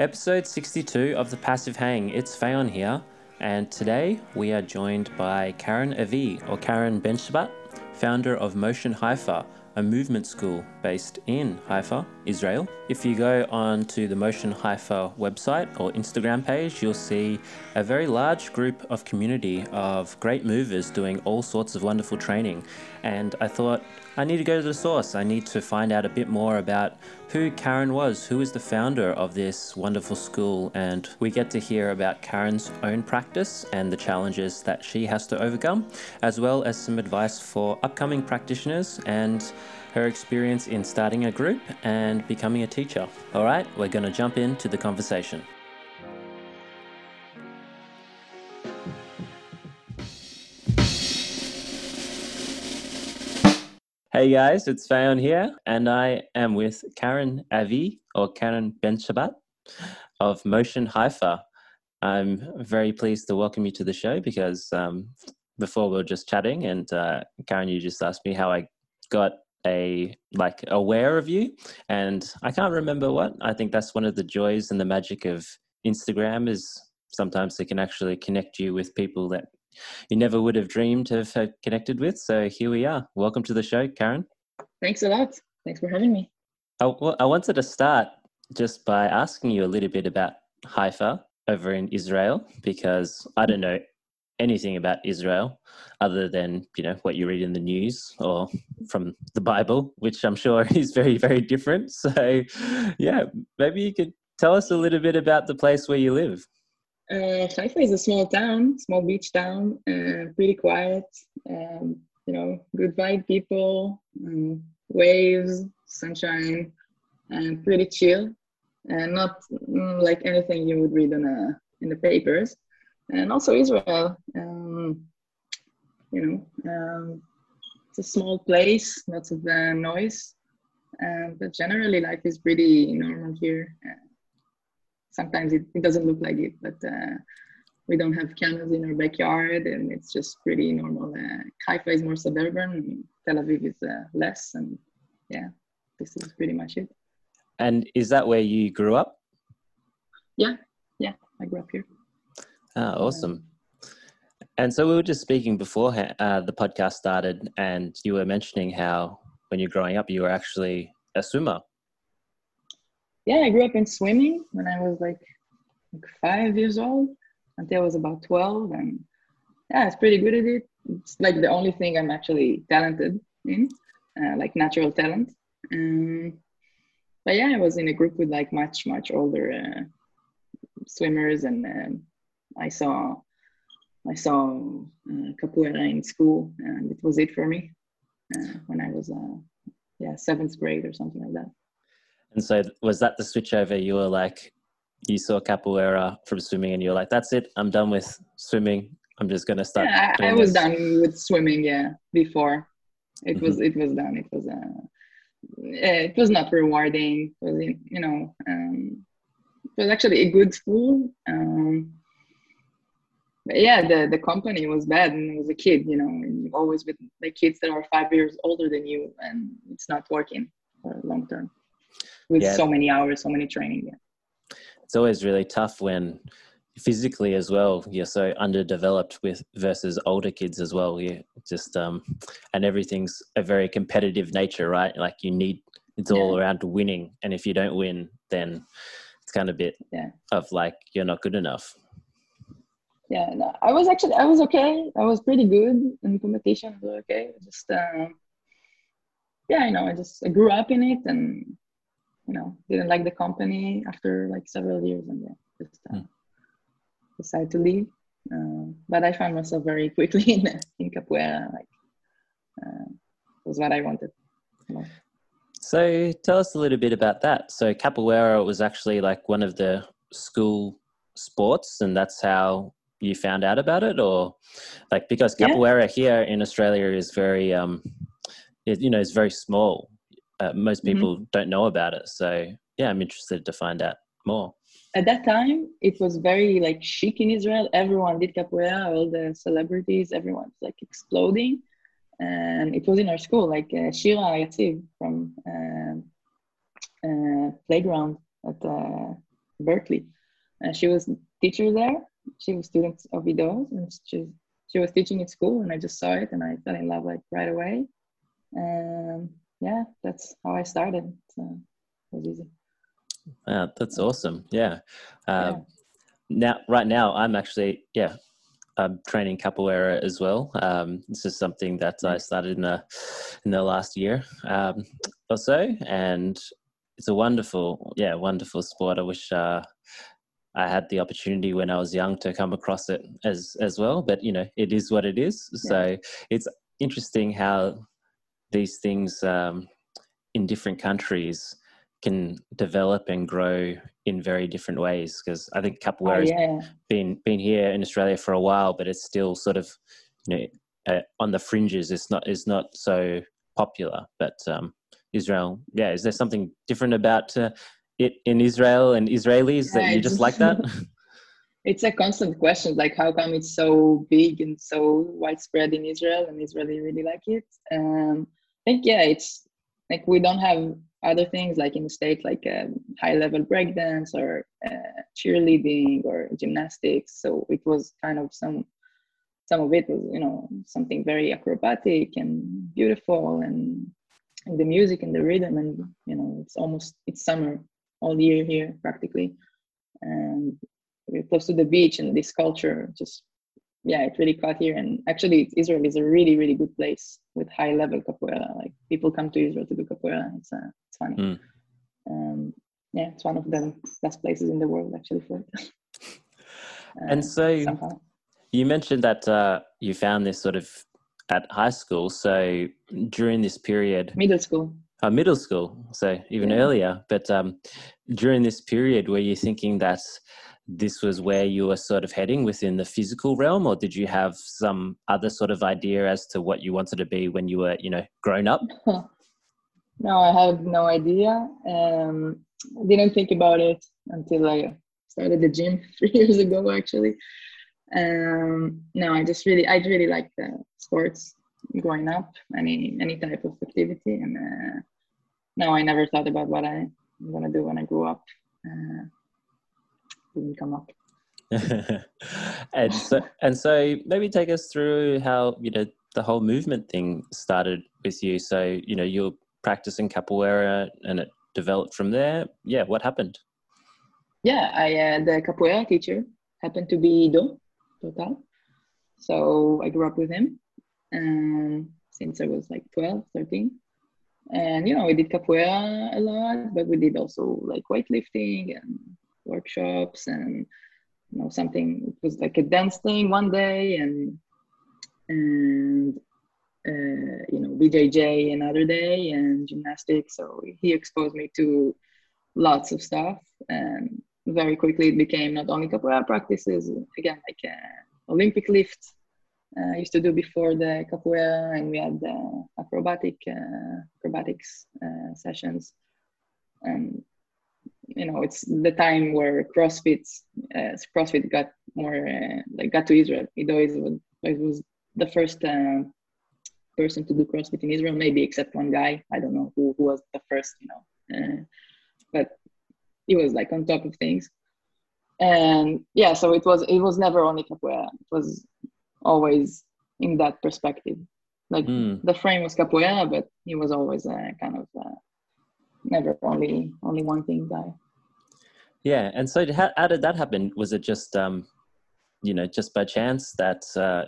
Episode 62 of The Passive Hang. It's Fayon here, and today we are joined by Karin Avi, or Karin Ben-Shabbat, founder of Motion Haifa, a movement school based in Haifa, Israel. If you go on to the Motion Haifa website or Instagram page, you'll see a very large group of community of great movers doing all sorts of wonderful training. And I thought, I need to go to the source. I need to find out a bit more about who Karin was, who is the founder of this wonderful school, and we get to hear about Karin's own practice and the challenges that she has to overcome, as well as some advice for upcoming practitioners and her experience in starting a group and becoming a teacher. All right, we're going to jump into the conversation. Hey guys, it's Fayon here, and I am with Karin Avi or Karin Ben Shabbat of Motion Haifa. I'm very pleased to welcome you to the show because um, before we were just chatting, and uh, Karin, you just asked me how I got a like aware of you, and I can't remember what. I think that's one of the joys and the magic of Instagram is sometimes they can actually connect you with people that you never would have dreamed of have connected with. So here we are. Welcome to the show, Karin. Thanks a lot. Thanks for having me. I, well, I wanted to start just by asking you a little bit about Haifa over in Israel because I don't know anything about Israel other than you know what you read in the news or from the Bible, which I'm sure is very very different. So yeah, maybe you could tell us a little bit about the place where you live. Uh, Haifa is a small town, small beach town, uh, pretty quiet. Um, you know, good vibe people, um, waves, sunshine, and pretty chill. And not mm, like anything you would read in a in the papers. And also Israel. Um, you know, um, it's a small place, lots of uh, noise, uh, but generally life is pretty normal here. Uh, sometimes it, it doesn't look like it, but uh, we don't have cameras in our backyard and it's just pretty normal. Uh, Haifa is more suburban, Tel Aviv is uh, less, and yeah, this is pretty much it. And is that where you grew up? Yeah, yeah, I grew up here. Ah, awesome. And so we were just speaking before uh, the podcast started, and you were mentioning how when you're growing up, you were actually a swimmer yeah, I grew up in swimming when I was like, like five years old until I was about 12. And yeah, I was pretty good at it. It's like the only thing I'm actually talented in, uh, like natural talent. Um, but yeah, I was in a group with like much, much older uh, swimmers. And um, I saw, I saw uh, capoeira in school and it was it for me uh, when I was, uh, yeah, seventh grade or something like that. And so was that the switchover? You were like, you saw capoeira from swimming and you're like, that's it. I'm done with swimming. I'm just going to start. Yeah, I, was this. done with swimming. Yeah. Before it mm-hmm. was, it was done. It was, uh, it was not rewarding. It was, you know, um, it was actually a good school. Um, but yeah, the, the company was bad and I was a kid, you know, and always with the kids that are five years older than you and it's not working for long term with yeah. so many hours, so many training. Yeah. It's always really tough when physically as well you're so underdeveloped with versus older kids as well you just um and everything's a very competitive nature right like you need it's all yeah. around winning and if you don't win then it's kind of a bit yeah. of like you're not good enough yeah no, i was actually i was okay i was pretty good in competition I was okay just um yeah i know i just I grew up in it and you know didn't like the company after like several years and yeah just uh, mm. decided to leave uh, but i found myself very quickly in, in capoeira like uh, was what i wanted you know? so tell us a little bit about that so capoeira was actually like one of the school sports and that's how you found out about it or like because capoeira yeah. here in australia is very um it, you know it's very small uh, most mm-hmm. people mm-hmm. don't know about it. So yeah, I'm interested to find out more. At that time, it was very like chic in Israel. Everyone did capoeira, all the celebrities, everyone's like exploding. And it was in our school, like uh, Shira Yatsiv from uh, uh, playground at uh, Berkeley. And she was teacher there. She was student of Ido's and she, she was teaching at school and I just saw it and I fell in love like right away. And yeah, that's how I started. So it was easy. Wow, that's awesome. Yeah. Uh, yeah. Now, right now, I'm actually, yeah, I'm training capoeira as well. Um, this is something that I started in the in the last year um, or so, and it's a wonderful, yeah, wonderful sport. I wish uh, I had the opportunity when I was young to come across it as as well. But you know, it is what it is. So it's interesting how these things um, in different countries can develop and grow in very different ways because I think capoeira has oh, yeah. been been here in Australia for a while, but it's still sort of you know uh, on the fringes. It's not it's not so popular. But um, Israel, yeah, is there something different about uh, in Israel and Israelis that you just like that? it's a constant question, like how come it's so big and so widespread in Israel and Israeli really like it. Um, I think yeah, it's like we don't have other things like in the state like um, high level breakdance or uh, cheerleading or gymnastics so it was kind of some some of it was you know something very acrobatic and beautiful and, and the music and the rhythm and you know it's almost it's summer all year here practically and we're close to the beach and this culture just yeah, it really caught here. And actually, Israel is a really, really good place with high level capoeira. Like people come to Israel to do capoeira. It's uh, it's funny. Mm. Um, yeah, it's one of the best places in the world actually for it. uh, and so somehow. you mentioned that uh, you found this sort of at high school. So during this period, middle school. Uh, middle school, so even yeah. earlier. But um, during this period, were you thinking that this was where you were sort of heading within the physical realm, or did you have some other sort of idea as to what you wanted to be when you were, you know, grown up? no, I had no idea. Um, I didn't think about it until I started the gym three years ago, actually. Um, no, I just really, I really liked the sports growing up, any any type of activity, and uh, no, I never thought about what I, am gonna do when I grew up. Uh, didn't come up. and so and so maybe take us through how you know the whole movement thing started with you. So you know you're practicing capoeira and it developed from there. Yeah what happened? Yeah i uh, the capoeira teacher happened to be Ido Portal. So i grew up with him um, since i was like 12 13 and you know we did capoeira a lot but we did also like weightlifting and workshops and you know something it was like a dance thing one day and and uh, you know BJJ another day and gymnastics. So he exposed me to lots of stuff, and very quickly it became not only capoeira practices, again like uh, Olympic lift. Uh, I used to do before the capoeira, and we had acrobatic uh, acrobatics uh, sessions, and you know it's the time where CrossFit uh, CrossFit got more uh, like got to Israel. It always was, it was the first uh, person to do CrossFit in Israel, maybe except one guy. I don't know who, who was the first, you know, uh, but he was like on top of things. And yeah, so it was it was never only capoeira. It was always in that perspective. Like mm. the frame was capoeira, but he was always a kind of uh, never only only one thing guy. Yeah, and so how, how did that happen? Was it just um, you know just by chance that uh,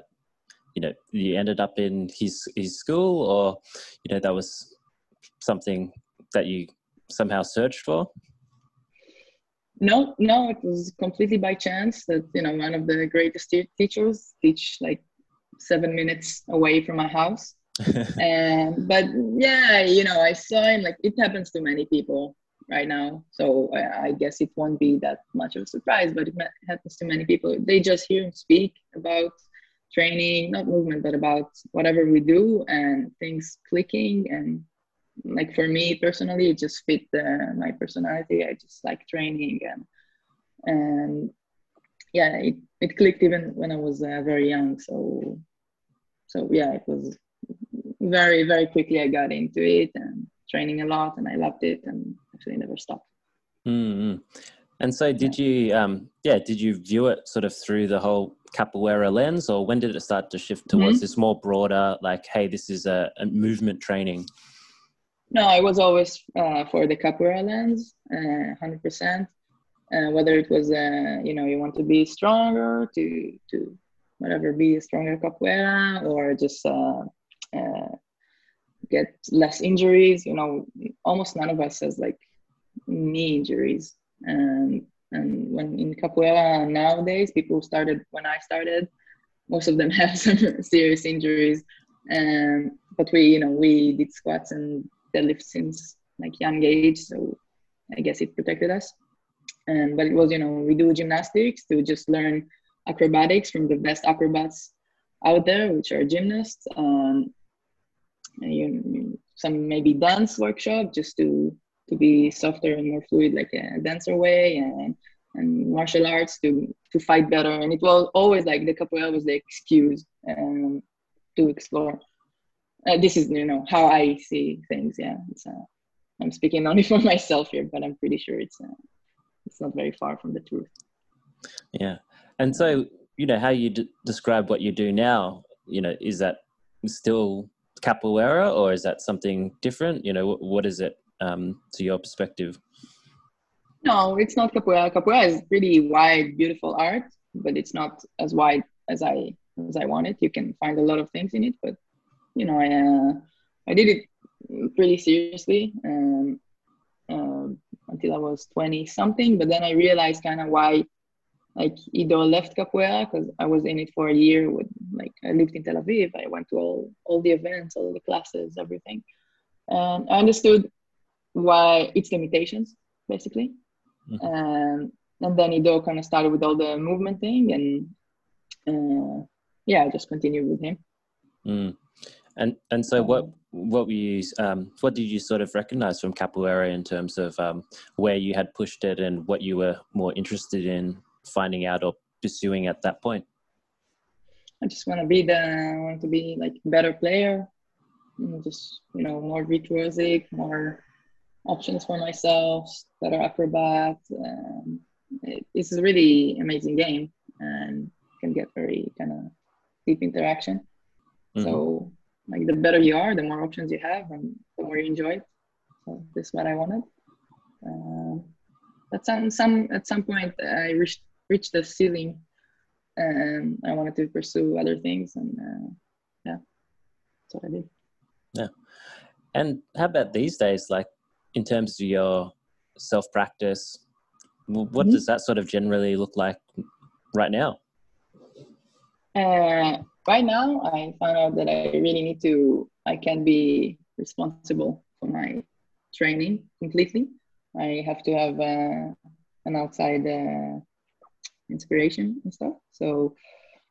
you know you ended up in his his school, or you know that was something that you somehow searched for? No, no, it was completely by chance that you know one of the greatest teachers teach like seven minutes away from my house. And but yeah you know i saw him like it happens to many people right now so I, I, guess it won't be that much of a surprise but it happens to many people. They just hear him speak about training not movement but about whatever we do and things clicking and like for me personally it just fit the, my personality i just like training and and yeah it, it clicked even when i was uh, very young so so yeah it was very very quickly i got into it and training a lot and i loved it and actually never stopped mm-hmm. And so, did you, um, yeah, did you view it sort of through the whole capoeira lens, or when did it start to shift towards mm-hmm. this more broader, like, hey, this is a, a movement training? No, I was always uh, for the capoeira lens, uh, hundred uh, percent. Uh, whether it was, uh, you know, you want to be stronger, to to whatever, be a stronger capoeira, or just uh, get less injuries. You know, almost none of us has like knee injuries and and when in capoeira nowadays people started when i started most of them have some serious injuries and but we you know we did squats and deadlifts since like young age so i guess it protected us and but it was you know we do gymnastics to just learn acrobatics from the best acrobats out there which are gymnasts um, and you, some maybe dance workshop just to to be softer and more fluid, like a dancer way, and and martial arts to to fight better. And it was always like the capoeira was the excuse um, to explore. Uh, this is you know how I see things. Yeah, it's, uh, I'm speaking only for myself here, but I'm pretty sure it's uh, it's not very far from the truth. Yeah, and so you know how you d- describe what you do now. You know, is that still capoeira or is that something different? You know, what is it um, to your perspective? No, it's not capoeira. Capoeira is pretty wide, beautiful art, but it's not as wide as I as I want it. You can find a lot of things in it, but you know, I uh, I did it pretty seriously um, uh, until I was twenty something. But then I realized kind of why like Ido left capoeira because I was in it for a year. With like I lived in Tel Aviv. I went to all all the events, all the classes, everything, and I understood why its limitations basically mm-hmm. um, and then Ido kind of started with all the movement thing and uh, yeah I just continued with him mm. And and so what what were you um, what did you sort of recognize from capoeira in terms of um, where you had pushed it and what you were more interested in finding out or pursuing at that point I just want to be the I want to be like better player just you know more virtuosic more options for myself, better acrobat. Um, it, it's a really amazing game and can get very kind of deep interaction. Mm-hmm. So like the better you are, the more options you have and the more you enjoy it. So this is what I wanted. Um, but some some at some point I reached reached the ceiling and I wanted to pursue other things and uh, yeah, that's what I did. Yeah. And how about these days? Like in terms of your self practice, what mm-hmm. does that sort of generally look like right now? Uh, right now, I found out that I really need to, I can be responsible for my training completely. I have to have uh, an outside uh, inspiration and stuff. So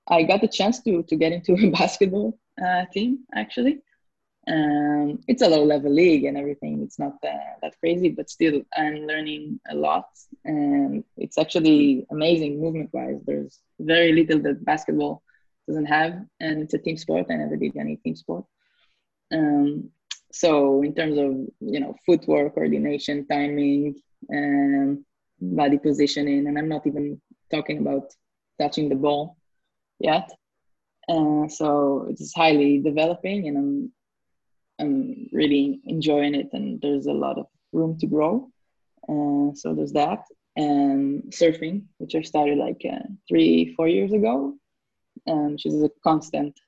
I got the chance to to get into a basketball uh, team actually, um, it's a low level league and everything it's not that, that crazy but still i'm learning a lot and it's actually amazing movement wise there's very little that basketball doesn't have and it's a team sport. I never did any team sport. Um, so in terms of you know footwork coordination timing and body positioning and i'm not even talking about touching the ball yet. Uh, so it's highly developing and i'm I'm really enjoying it, and there's a lot of room to grow. Uh, so there's that, and surfing, which I started like uh, three, four years ago, um, which is a constant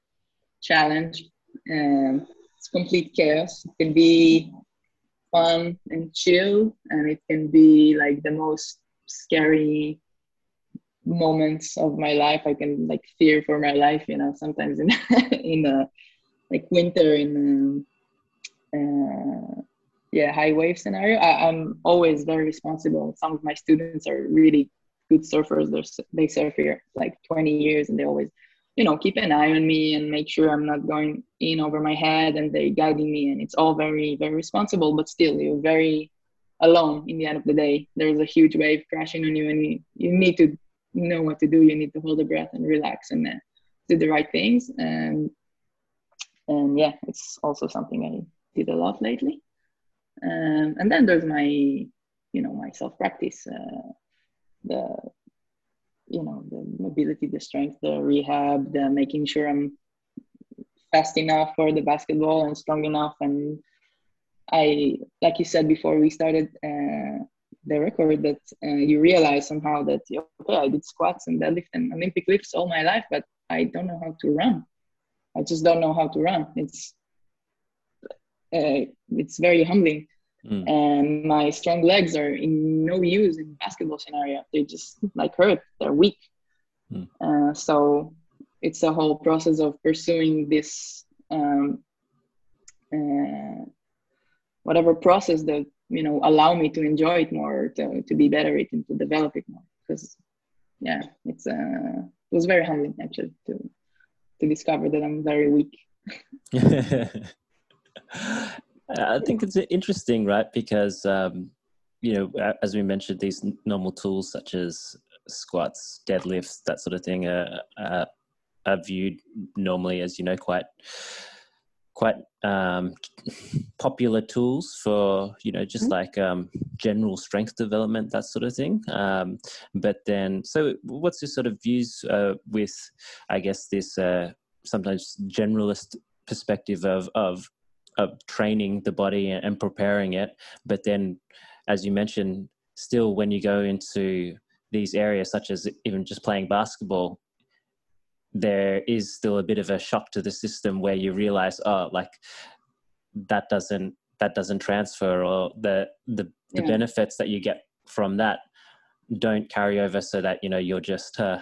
challenge. And it's complete chaos. It can be fun and chill, and it can be like the most scary moments of my life. I can like fear for my life, you know, sometimes in in a like winter in um, uh, yeah high wave scenario I, am always very responsible some of my students are really good surfers They're, they surf here like 20 years and they always you know keep an eye on me and make sure i'm not going in over my head and they're guiding me and it's all very very responsible but still you're very alone in the end of the day there's a huge wave crashing on you and you, need to know what to do you need to hold the breath and relax and uh, do the right things and and yeah it's also something i did a lot lately. Um, and then there's my, you know, my self practice. Uh, the you know the mobility the strength the rehab the making sure i'm fast enough for the basketball and strong enough. And i like you said before we started uh, the record that uh, you realize somehow that okay i did squats and deadlift and olympic lifts all my life but i don't know how to run. I just don't know how to run. It's uh, it's very humbling Mm. And my strong legs are in no use in basketball scenario. They just like hurt. They're weak. Mm. Uh, so it's a whole process of pursuing this um, uh, whatever process that you know allow me to enjoy it more, to to be better at it, and to develop it more. Because yeah, it's uh, it was very humbling actually to to discover that I'm very weak. I think it's interesting, right? Because um, you know, as we mentioned, these normal tools such as squats, deadlifts, that sort of thing, are, are, are viewed normally as you know quite quite um, popular tools for you know just mm-hmm. like um, general strength development that sort of thing um, but then so what's your sort of views uh, with i guess this uh, sometimes generalist perspective of of of training the body and preparing it. But then, as you mentioned, still when you go into these areas, such as even just playing basketball, there is still a bit of a shock to the system where you realize, oh, like that doesn't that doesn't transfer, or the the, the yeah. benefits that you get from that don't carry over, so that you know you're just uh,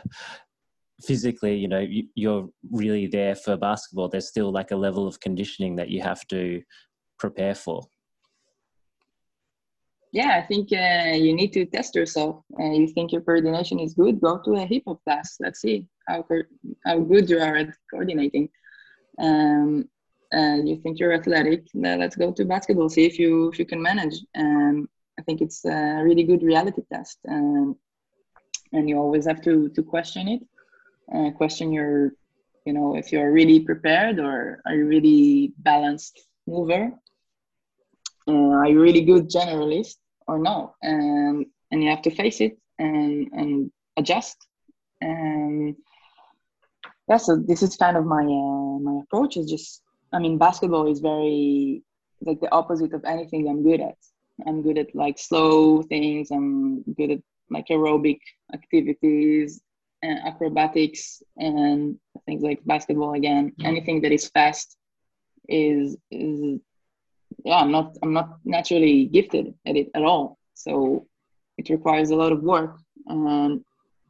physically, you know, you're really there for basketball. There's still like a level of conditioning that you have to prepare for. Yeah, I think uh, you need to test yourself. Uh, you think your coordination is good? Go to a hip hop class. Let's see how how good you are at coordinating. Um, you think you're athletic? let's go to basketball. See if you if you can manage. Um, I think it's a really good reality test. Um, and you always have to to question it uh, question your you know if you're really prepared or are you really balanced mover? Uh, are you really good generalist or no? And and you have to face it and and adjust. And yeah so this is kind of my uh, my approach. Is just i mean basketball is very like the opposite of anything i'm good at. I'm good at like slow things. I'm good at like aerobic activities and acrobatics and things like basketball again mm-hmm. anything that is fast is is yeah i'm not i'm not naturally gifted at it at all so it requires a lot of work and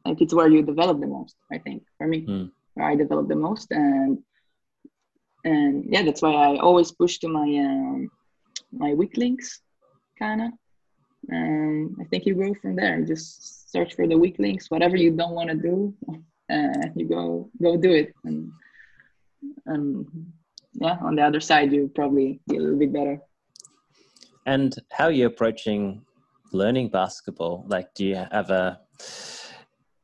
like it's where you develop the most i think for me mm. where i develop the most and and yeah that's why i always push to my um my weak links kind of and i think you go from there. Just search for the weak links whatever you don't want to do uh, you go go do it. And and yeah on the other side you probably be a little bit better. And how are you approaching learning basketball? Like do you have a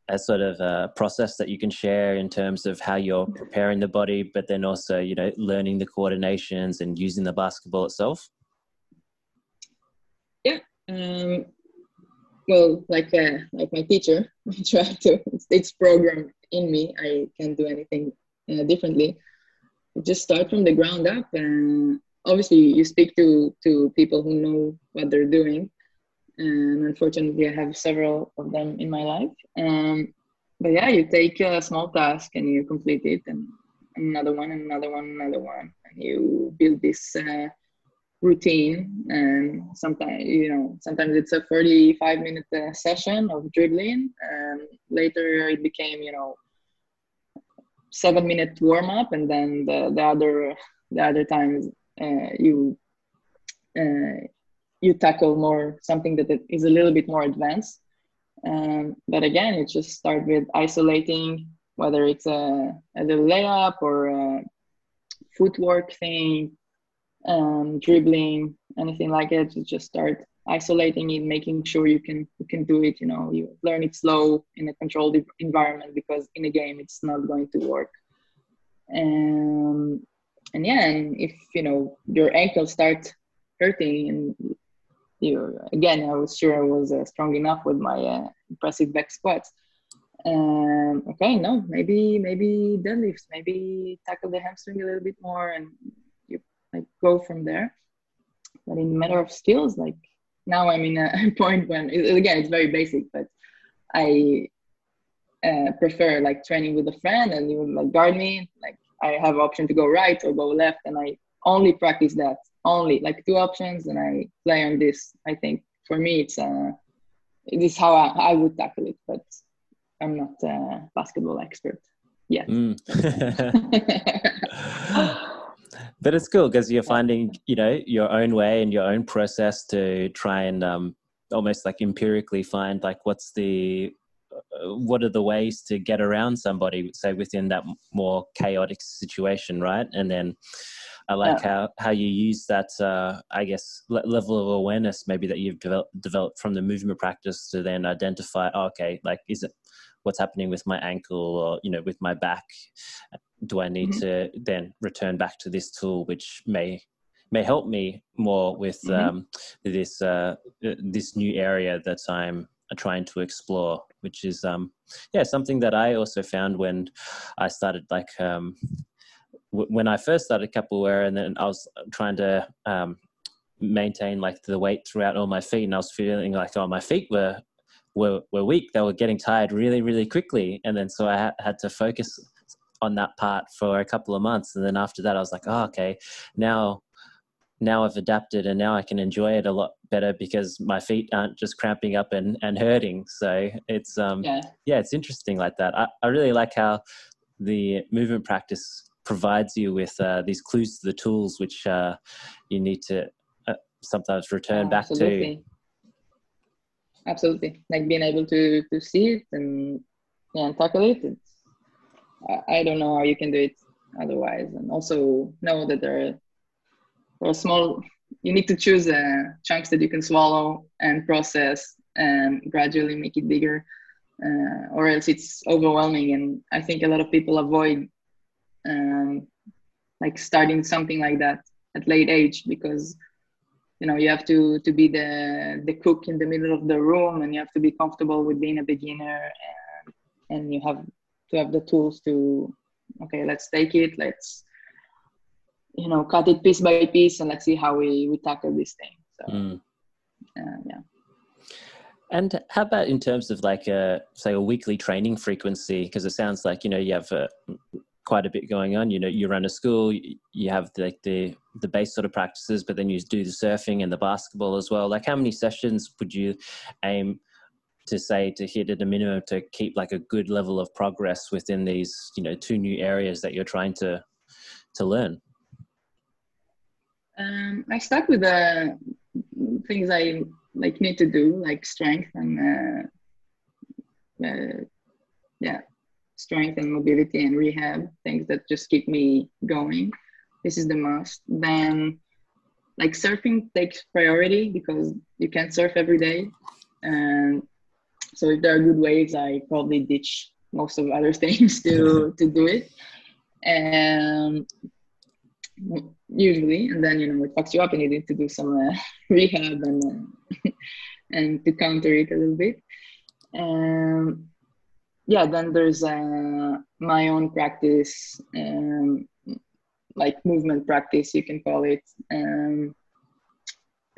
a sort of a process that you can share in terms of how you're preparing the body but then also you know learning the coordinations and using the basketball itself um, well like uh, like my teacher i try to it's, programmed in me. I can't do anything uh, differently. Just start from the ground up and obviously you speak to to people who know what they're doing. And unfortunately i have several of them in my life. Um, but yeah you take a small task and you complete it and another one and another one another one and you build this uh, routine and sometimes you know sometimes it's a 45 minute uh, session of dribbling and later it became you know seven minute warm up and then the, the other the other times uh, you uh, you tackle more something that is a little bit more advanced. Um, but again it just start with isolating whether it's a, a layup or a footwork thing um, dribbling, anything like it. You just start isolating it, making sure you can you can do it. You know, you learn it slow in a controlled environment because in a game it's not going to work. And and yeah, and if you know your ankle starts hurting and you again, I was sure I was uh, strong enough with my uh, impressive back squats. Um, okay, no, maybe maybe deadlifts, maybe tackle the hamstring a little bit more, and like go from there. But in matter of skills, like now I'm in a point when again it's very basic, but I uh, prefer like training with a friend and you like guard me. Like I have option to go right or go left, and I only practice that only like two options and i play on this i think for me it's uh this is how I, I would tackle it but i'm not a basketball expert yet mm. but it's cool because you're finding you know your own way and your own process to try and um almost like empirically find like what's the uh, what are the ways to get around somebody say within that more chaotic situation right and then I like yeah. how, how you use that, uh, I guess, level of awareness maybe that you've developed, developed from the movement practice to then identify, oh, okay, like, is it what's happening with my ankle or, you know, with my back? Do I need mm-hmm. to then return back to this tool, which may may help me more with mm-hmm. um, this uh, this new area that I'm trying to explore, which is um, yeah something that I also found when I started like um, when I first started capoeira, and then I was trying to um, maintain like the weight throughout all my feet, and I was feeling like oh my feet were were were weak. They were getting tired really really quickly, and then so I ha- had to focus on that part for a couple of months, and then after that I was like oh okay now now I've adapted and now I can enjoy it a lot better because my feet aren't just cramping up and, and hurting. So it's um yeah. yeah, it's interesting like that. I, I really like how the movement practice provides you with uh, these clues to the tools which uh, you need to uh, sometimes return back absolutely. to absolutely like being able to to see it and yeah, and tackle it it's, I, don't know how you can do it otherwise. And also know that there are, there are small you need to choose uh, chunks that you can swallow and process and gradually make it bigger uh, or else it's overwhelming. And i think a lot of people avoid um, like starting something like that at late age because you know you have to to be the the cook in the middle of the room and you have to be comfortable with being a beginner and and you have to have the tools to okay let's take it let's you know cut it piece by piece and let's see how we we tackle this thing so mm. uh, yeah and how about in terms of like a say a weekly training frequency? Because it sounds like you know you have a, quite a bit going on. You know, you run a school, you have like the the base sort of practices, but then you do the surfing and the basketball as well. Like, how many sessions would you aim to say to hit at a minimum to keep like a good level of progress within these, you know, two new areas that you're trying to to learn? Um, I start with the things I like need to do, like strength and uh, uh, yeah, strength and mobility and rehab things that just keep me going. This is the must. Then like surfing takes priority because you can't surf every day. And so if there are good waves i probably ditch most of other things to to do it and usually and then you know it fucks you up and you need to do some uh, rehab and uh, and to counter it a little bit yeah, then there's uh, my own practice, um, like movement practice, you can call it. Um,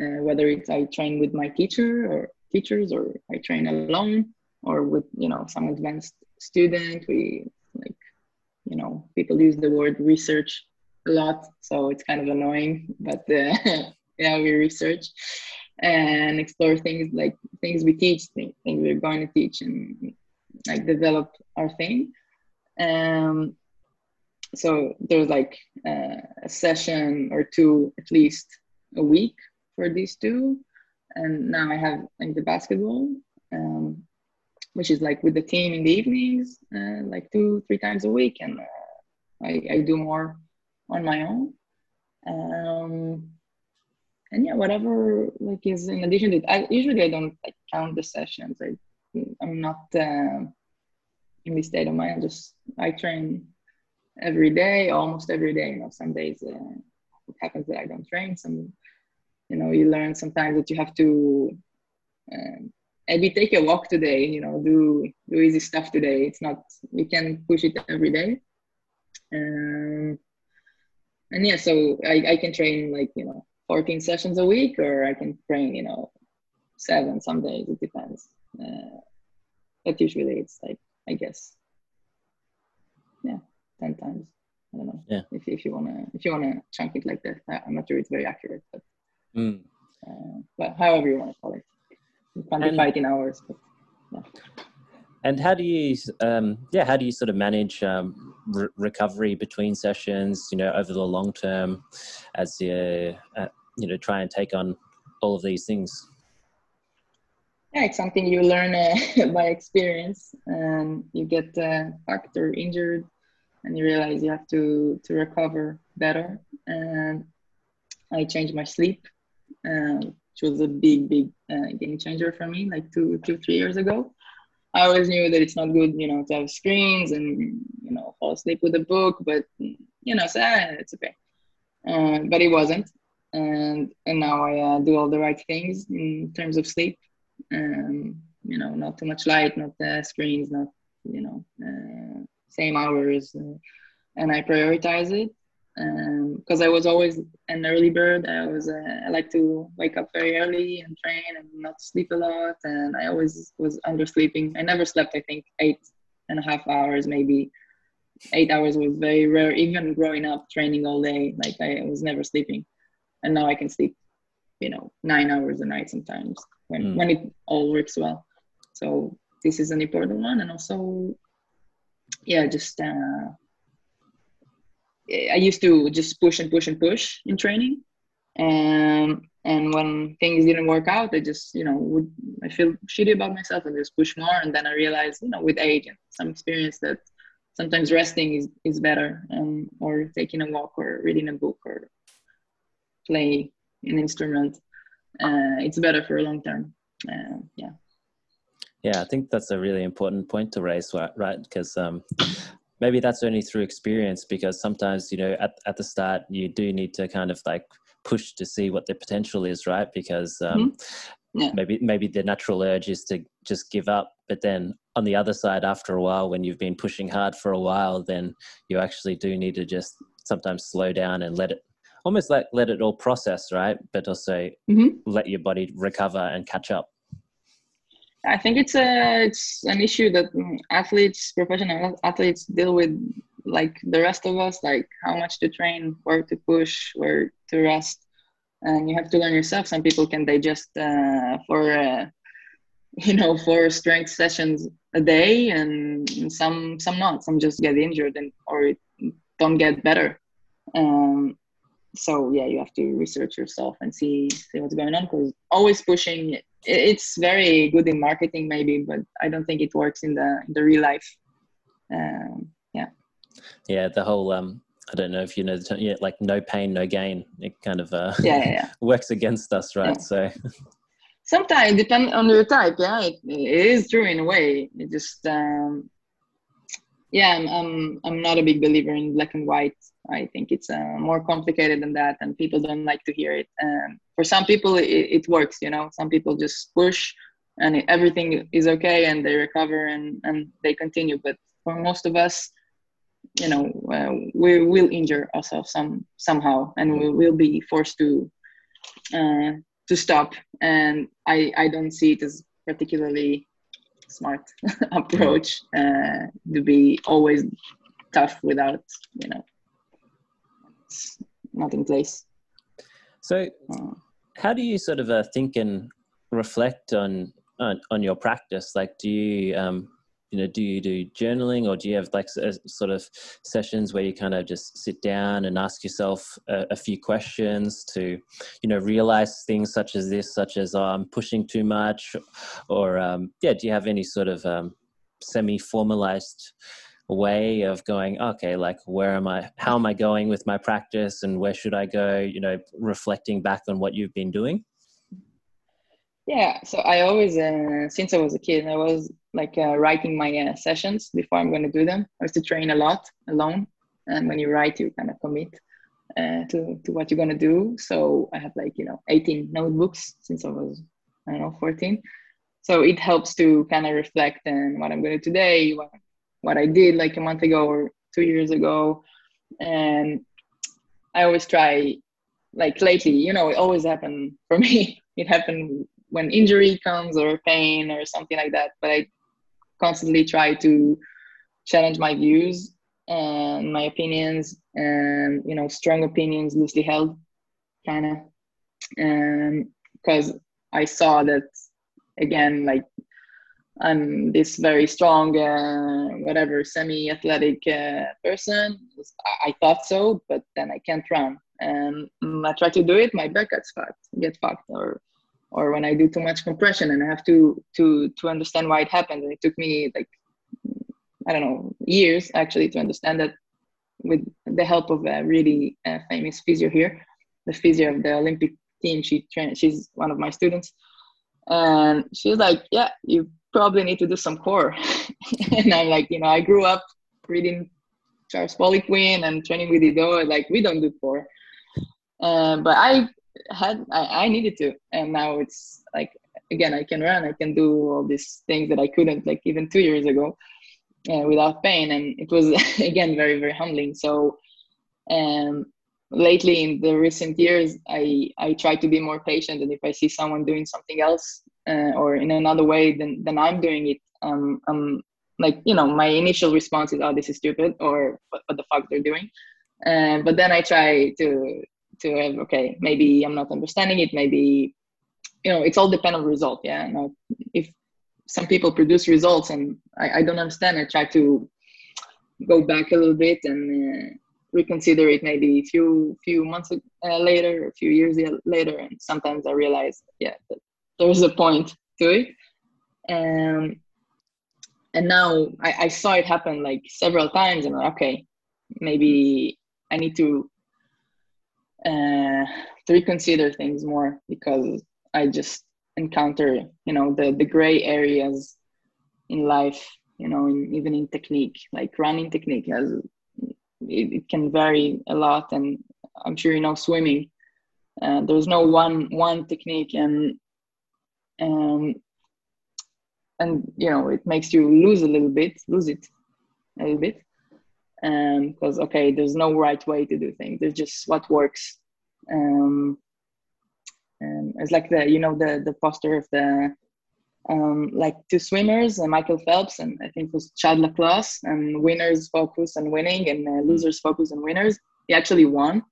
uh, whether it's I train with my teacher or teachers, or I train alone, or with you know some advanced student. We like, you know, people use the word research a lot, so it's kind of annoying. But uh, yeah, we research and explore things like things we teach, things, we're going to teach, and like develop our thing. Um, so there's like uh, a session or two at least a week for these two, and now I have like the basketball, um, which is like with the team in the evenings, uh, like two three times a week, and uh, I, I do more on my own. Um, and yeah, whatever like is in addition to I usually I don't like count the sessions. I I'm not uh, in this state of mind. I just I train every day, almost every day. You know, some days uh, it happens that I don't train. Some you know you learn sometimes that you have to um, maybe take a walk today you know do do easy stuff today. It's not we can push it every day. Um, and yeah so I, I can train like you know 14 sessions a week or i can train you know seven some days. It depends. Uh, but usually it's like i guess yeah 10 times. I don't know yeah. if, if you want to if you want to chunk it like that. I'm not sure it's very accurate but mm. uh, but however you want to call it you be fighting hours but yeah and how do you, um, yeah, how do you sort of manage um, re- recovery between sessions? You know, over the long term, as you, uh, you know, try and take on all of these things. Yeah, it's something you learn uh, by experience, and you get uh, fucked or injured, and you realize you have to to recover better. And I changed my sleep, uh, which was a big, big uh, game changer for me, like two, two, three years ago I always knew that it's not good, you know, to have screens and you know fall asleep with a book, but you know, so, ah, it's okay. Uh, but it wasn't, and and now I uh, do all the right things in terms of sleep. Um, you know, not too much light, not the screens, not you know, uh, same hours, uh, and I prioritize it because um, I was always an early bird. I was uh, I like to wake up very early and train and not sleep a lot. And I always was undersleeping. I never slept. I think eight and a half hours, maybe eight hours was very rare. Even growing up, training all day, like I was never sleeping. And now I can sleep, you know, nine hours a night sometimes when mm. when it all works well. So this is an important one, and also, yeah, just. Uh, I used to just push and push and push in training, and and when things didn't work out, I just you know would I feel shitty about myself and just push more, and then I realized you know with age and some experience that sometimes resting is is better, and or taking a walk or reading a book or play an instrument, uh, it's better for a long term. Uh, yeah. Yeah, I think that's a really important point to raise, right? Because um, maybe that's only through experience because sometimes you know at, at the start you do need to kind of like push to see what the potential is right because um, mm-hmm. yeah. maybe maybe the natural urge is to just give up but then on the other side after a while when you've been pushing hard for a while then you actually do need to just sometimes slow down and let it almost like let it all process right but also mm-hmm. let your body recover and catch up I think it's a it's an issue that athletes, professional athletes, deal with like the rest of us. Like how much to train, where to push, where to rest, and you have to learn yourself. Some people can digest uh, for uh, you know four strength sessions a day, and some some not. Some just get injured and or don't get better. Um, so yeah, you have to research yourself and see see what's going on because always pushing it's very good in marketing maybe but i don't think it works in the in the real life um, yeah yeah the whole um i don't know if you know the term, yeah like no pain no gain it kind of uh yeah, yeah, yeah. works against us right yeah. so sometimes depend on your type yeah it, it is true in a way it just um yeah I'm, I'm i'm not a big believer in black and white. I think it's uh, more complicated than that and people don't like to hear it. And for some people it, it works you know? Some people just push and everything is okay and they recover and and they continue. But for most of us you know uh, we will injure ourselves some somehow and we will be forced to uh, to stop. And i i don't see it as particularly smart approach uh, to be always tough without you know not in place. So uh, how do you sort of uh, think and reflect on, on, on your practice? Like do you um, you know do you do journaling or do you have like a, sort of sessions where you kind of just sit down and ask yourself a, a, few questions to you know realize things such as this such as oh, i'm pushing too much or um, yeah do you have any sort of um, semi formalized way of going okay like where am i how am i going with my practice and where should i go? You know reflecting back on what you've been doing yeah, so I always, uh, since I was a kid, I was like uh, writing my uh, sessions before I'm going to do them. I used to train a lot alone, and when you write, you kind of commit. uh, to to what you're gonna do. So I have like you know 18 notebooks since I was I don't know 14. So it helps to kind of reflect on what I'm gonna do today, what what I did like a month ago or two years ago, and I always try like lately, you know, it always happened for me. It happened when injury comes or pain or something like that. But I constantly try to challenge my views and my opinions and you know strong opinions loosely held kind of and because i saw that again like i'm this very strong uh, whatever semi-athletic uh, person i thought so but then i can't run and i try to do it my back gets fucked get fucked or or when i do too much compression and i have to to to understand why it happened and it took me like I don't know years actually to understand that with the help of a really uh, famous physio here, the physio of the Olympic team. She trained. She's one of my students, and she's like, "Yeah, you probably need to do some core." and I'm like, you know, I grew up reading Charles Poliquin and training with Ido. Like, we don't do core, um, but I had I, I needed to, and now it's like again, I can run. I can do all these things that I couldn't like even two years ago uh, without pain. And it was again very very humbling. So um, lately in the recent years i i try to be more patient. And if i see someone doing something else uh, or in another way than than i'm doing it um i'm like you know my initial response is oh this is stupid or what, what the fuck they're doing. Uh, but then i try to to have okay maybe i'm not understanding it maybe you know it's all depend on result yeah if some people produce results and I, I, don't understand. I try to go back a little bit and uh, reconsider it maybe a few few months uh, later, a few years later, and sometimes I realize, yeah, there's a point to it. Um, and now I, I saw it happen like several times, and okay, maybe I need to uh, to reconsider things more because I just encounter you know the the gray areas in life you know in, even in technique like running technique has it, it can vary a lot and i'm sure you know swimming uh, there's no one one technique and um and you know it makes you lose a little bit lose it a little bit because um, okay there's no right way to do things there's just what works um and it's like the you know the the poster of the um, like two swimmers, uh, Michael Phelps and I think it was Chad le Clos, and winners focus on winning and uh, losers focus on winners. He actually won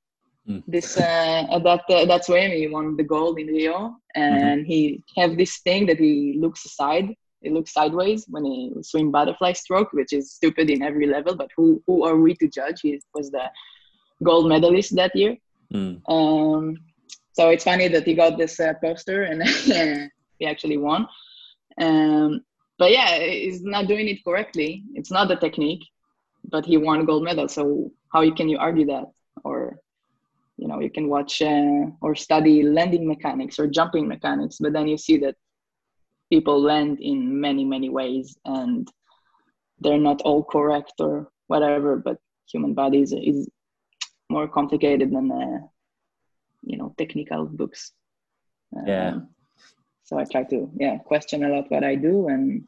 mm. this uh, that uh, that swim. He won the gold in Rio, and mm-hmm. he have this thing that he looks aside. He looks sideways when he swim butterfly stroke, which is stupid in every level. But who who are we to judge? He was the gold medalist that year. Mm. Um, so it's funny that he got this uh, poster and he actually won. Um, but yeah, he's not doing it correctly. It's not the technique, but he won gold medal. So how can you argue that? Or you know, you can watch uh, or study landing mechanics or jumping mechanics, but then you see that people land in many many ways and they're not all correct or whatever. But human body is, is more complicated than uh, you know technical books yeah um, so i try to yeah question a lot what i do and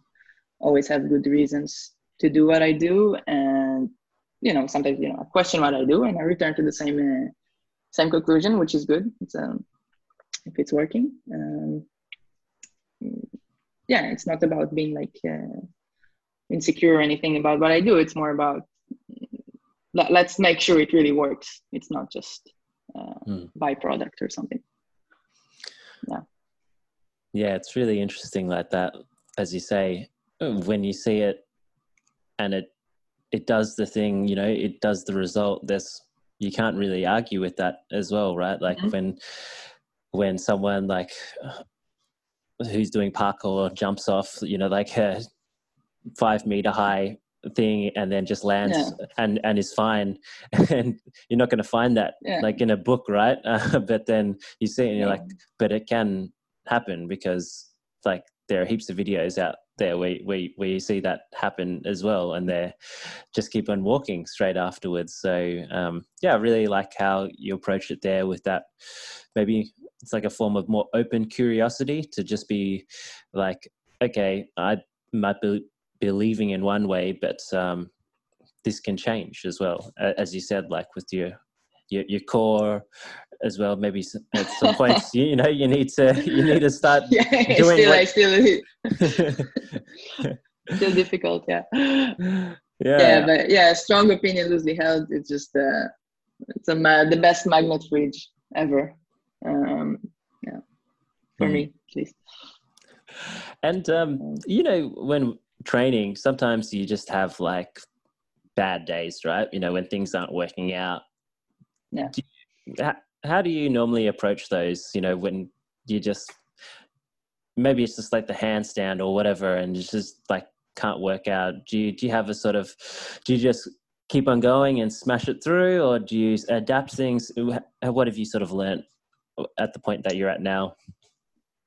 always have good reasons to do what i do and you know sometimes you know i question what i do and i return to the same uh, same conclusion which is good it's um if it's working um, yeah it's not about being like uh, insecure or anything about what i do. It's more about let's make sure it really works. It's not just mm. byproduct or something. Yeah. Yeah it's really interesting like that as you say when you see it and it it does the thing you know it does the result there's you can't really argue with that as well right? Like mm-hmm. when when someone like who's doing parkour jumps off you know like a five meter high thing and then just lands yeah. and and is fine and you're not going to find that yeah. like in a book right uh, but then you see it and you're yeah. like but it can happen because like there are heaps of videos out there where, where, where you see that happen as well and they just keep on walking straight afterwards so um, yeah i really like how you approach it there with that maybe it's like a form of more open curiosity to just be like okay i might be believing in one way but um, this can change as well as you said like with your your, your core as well maybe at some points you, you, know you need to you need to start yeah, doing still. I still still difficult yeah yeah yeah but yeah strong opinion loosely held it's just uh it's a the best magnet fridge ever um yeah. For mm. me at least. And um you know when training sometimes you just have like bad days right? You know when things aren't working out. Yeah. You, how, how do you normally approach those you know when you just maybe it's just like the handstand or whatever and it's just like can't work out? Do you do you have a sort of do you just keep on going and smash it through or do you adapt things? What have you sort of learned at the point that you're at now?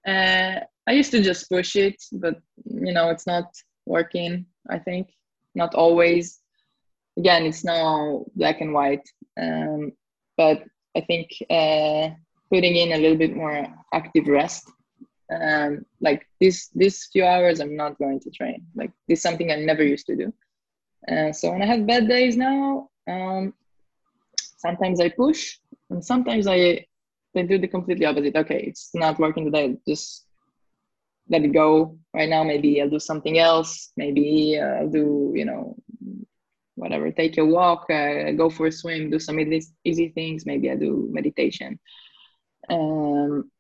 Uh, i used to just push it but you know it's not working i think. Not always. Again it's now black and white. Um, but i think uh, putting in a little bit more active rest um, like this this few hours i'm not going to train. Like this is something i never used to do. Uh, so when i have bad days now um, sometimes i push and sometimes i I do the completely opposite. Okay it's not working today just let it go right now. Maybe i'll do something else. Maybe uh, i'll do you know whatever. Take a walk uh, go for a swim do some easy, easy things. Maybe i do meditation. Um,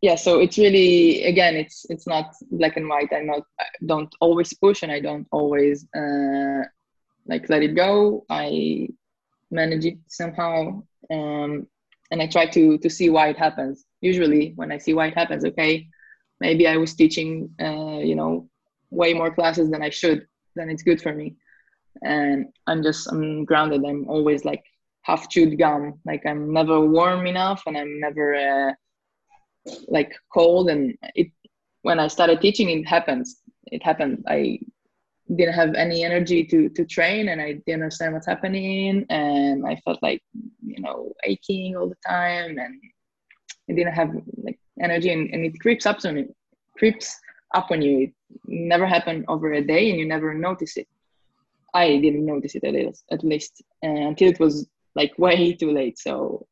yeah so it's really again it's it's not black and white. I'm not I don't always push and i don't always uh, like let it go. I manage it somehow um, and i try to to see why it happens. Usually when i see why it happens okay maybe i was teaching uh, you know way more classes than i should then it's good for me. And i'm just i'm grounded. I'm always like half chewed gum. Like i'm never warm enough and i'm never uh, like cold. And it when i started teaching it happens. It happened. I didn't have any energy to to train and i didn't understand what's happening and i felt like you know aching all the time and i didn't have like energy and, and it creeps up on it creeps up on you. It never happened over a day and you never notice it. I didn't notice it at least, at least until it was like way too late. So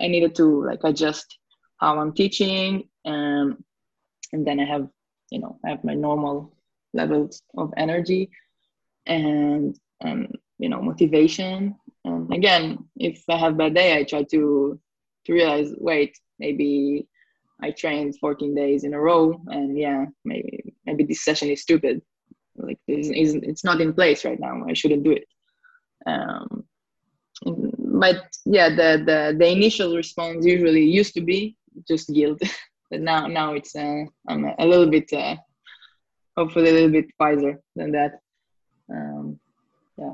i needed to like adjust how i'm teaching um, and then i have you know i have my normal levels of energy and um, you know motivation and again if i have bad day i try to to realize wait maybe I trained 14 days in a row, and yeah, maybe maybe this session is stupid. Like this is it's not in place right now. I shouldn't do it. Um, but yeah, the the the initial response usually used to be just guilt, but now now it's uh, I'm a little bit uh, hopefully a little bit wiser than that. Um, yeah.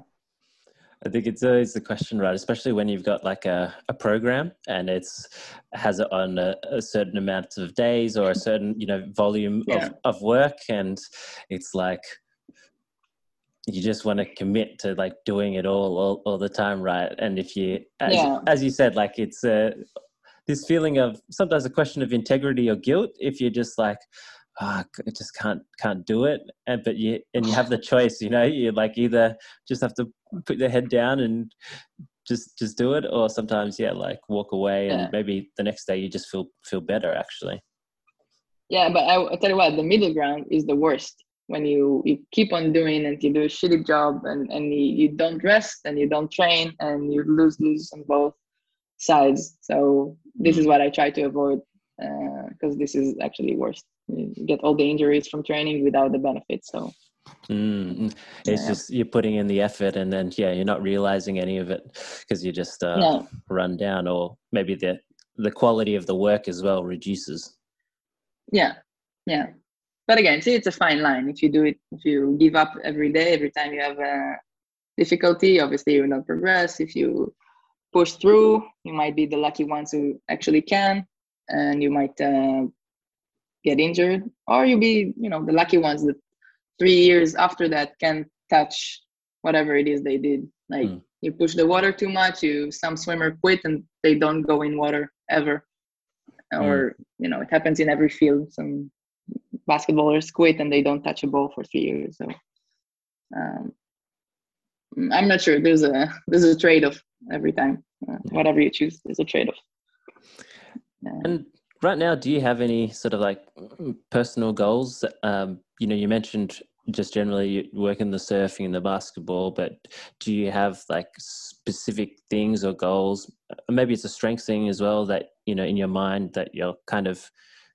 I think it's always the question, right? Especially when you've got like a, a program and it's has it on a, a certain amount of days or a certain you know volume yeah. of, of work, and it's like you just want to commit to like doing it all all, all the time, right? And if you, as, yeah. as you said, like it's a this feeling of sometimes a question of integrity or guilt if you're just like oh, I just can't can't do it. And but you and you have the choice, you know, you like either just have to put your head down and just just do it, or sometimes yeah, like walk away and maybe the next day you just feel feel better actually. Yeah, but I, I tell you what, the middle ground is the worst when you you keep on doing and you do a shitty job and and you, you don't rest and you don't train and you lose lose on both sides. So this is mm. what I try to avoid because uh, this is actually worse. you get all the injuries from training without the benefits so mm It's yeah. just you're putting in the effort, and then yeah, you're not realizing any of it because you just uh, no. run down, or maybe the the quality of the work as well reduces. Yeah, yeah. But again, see, it's a fine line. If you do it, if you give up every day, every time you have a difficulty, obviously you will not progress. If you push through, you might be the lucky ones who actually can, and you might uh, get injured or you be you know the lucky ones that three years after that can touch whatever it is they did. Like mm. you push the water too much you some swimmer quit and they don't go in water ever. Or mm. you know it happens in every field. Some basketballers quit and they don't touch a ball for three years so um, i'm not sure. There's a there's a trade-off every time. Uh, whatever you choose there's a trade-off uh, and right now do you have any sort of like personal goals? Um, you know you mentioned just generally working the surfing and the basketball but do you have like specific things or goals? Maybe it's a strength thing as well that you know in your mind that you're kind of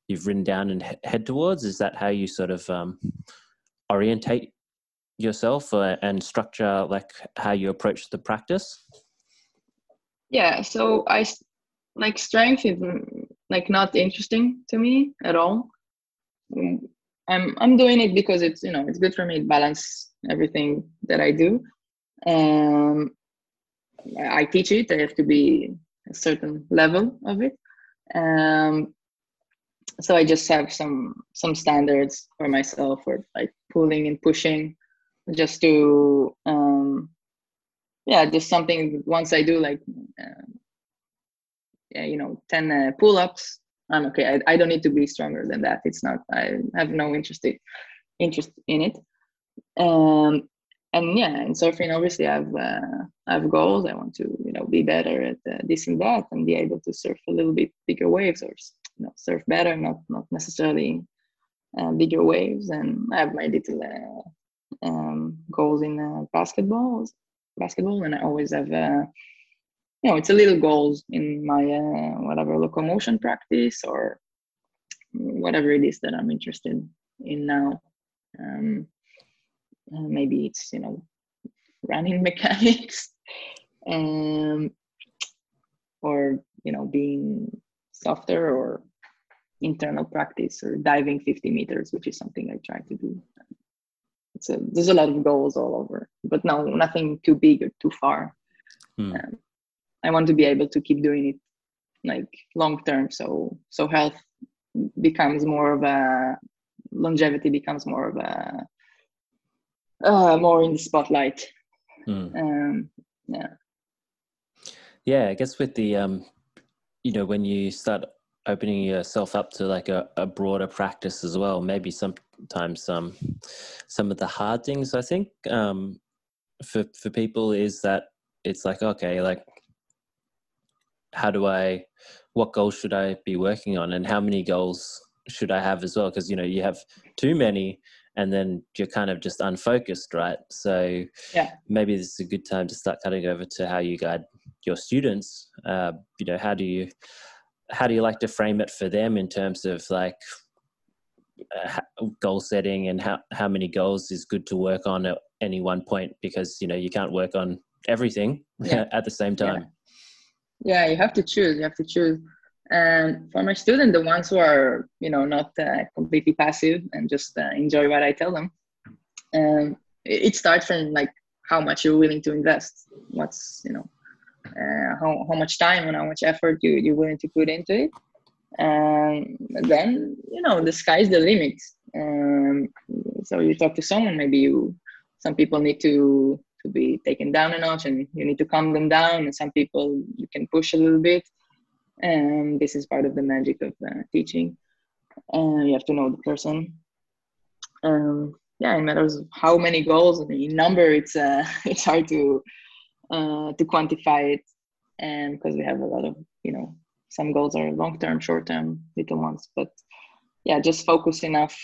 you've written down and head towards? Is that how you sort of um, orientate yourself uh, and structure like how you approach the practice? Yeah so i like strength is like not interesting to me at all. Mm, i'm i'm doing it because it's you know it's good for me to balance everything that i do. Um i teach it. I have to be a certain level of it. Um so i just have some some standards for myself for like pulling and pushing just to um yeah just something once i do like uh, you know 10 uh, pull-ups i'm okay. I, I don't need to be stronger than that. It's not i have no interest interest in it. Um and yeah in surfing obviously i've uh, i have goals. I want to you know be better at uh, this and that and be able to surf a little bit bigger waves or you know surf better not not necessarily uh, bigger waves. And i have my little uh, um, goals in uh, basketball basketball and i always have uh, you know it's a little goals in my uh, whatever locomotion practice or whatever it is that i'm interested in now. Um, uh, maybe it's you know running mechanics um, or you know being softer or internal practice or diving 50 meters which is something i try to do. It's a, there's a lot of goals all over but no nothing too big or too far. Hmm. um, I want to be able to keep doing it like long term. So so health becomes more of a longevity becomes more of a uh, more in the spotlight. Mm. Um, yeah. Yeah, I guess with the um, you know, when you start opening yourself up to like a, a broader practice as well, maybe sometimes some some of the hard things I think um, for for people is that it's like okay, like how do I, what goals should I be working on, and how many goals should I have as well? Because you know you have too many, and then you're kind of just unfocused, right? So yeah, maybe this is a good time to start cutting over to how you guide your students. Uh, you know, how do you how do you like to frame it for them in terms of like uh, goal setting and how how many goals is good to work on at any one point because you know you can't work on everything yeah. at the same time. Yeah yeah you have to choose you have to choose. And for my students the ones who are you know not uh, completely passive and just uh, enjoy what i tell them um, it, it, starts from like how much you're willing to invest. What's you know uh, how, how much time and how much effort you, you're willing to put into it. And then you know the sky's the limit. Um, so you talk to someone maybe you some people need to to be taken down a notch and you need to calm them down. And some people you can push a little bit. And this is part of the magic of uh, teaching. And you have to know the person. Um, yeah it matters how many goals in number it's uh, it's hard to uh, to quantify it. And because we have a lot of you know some goals are long term short term little ones. But yeah just focus enough.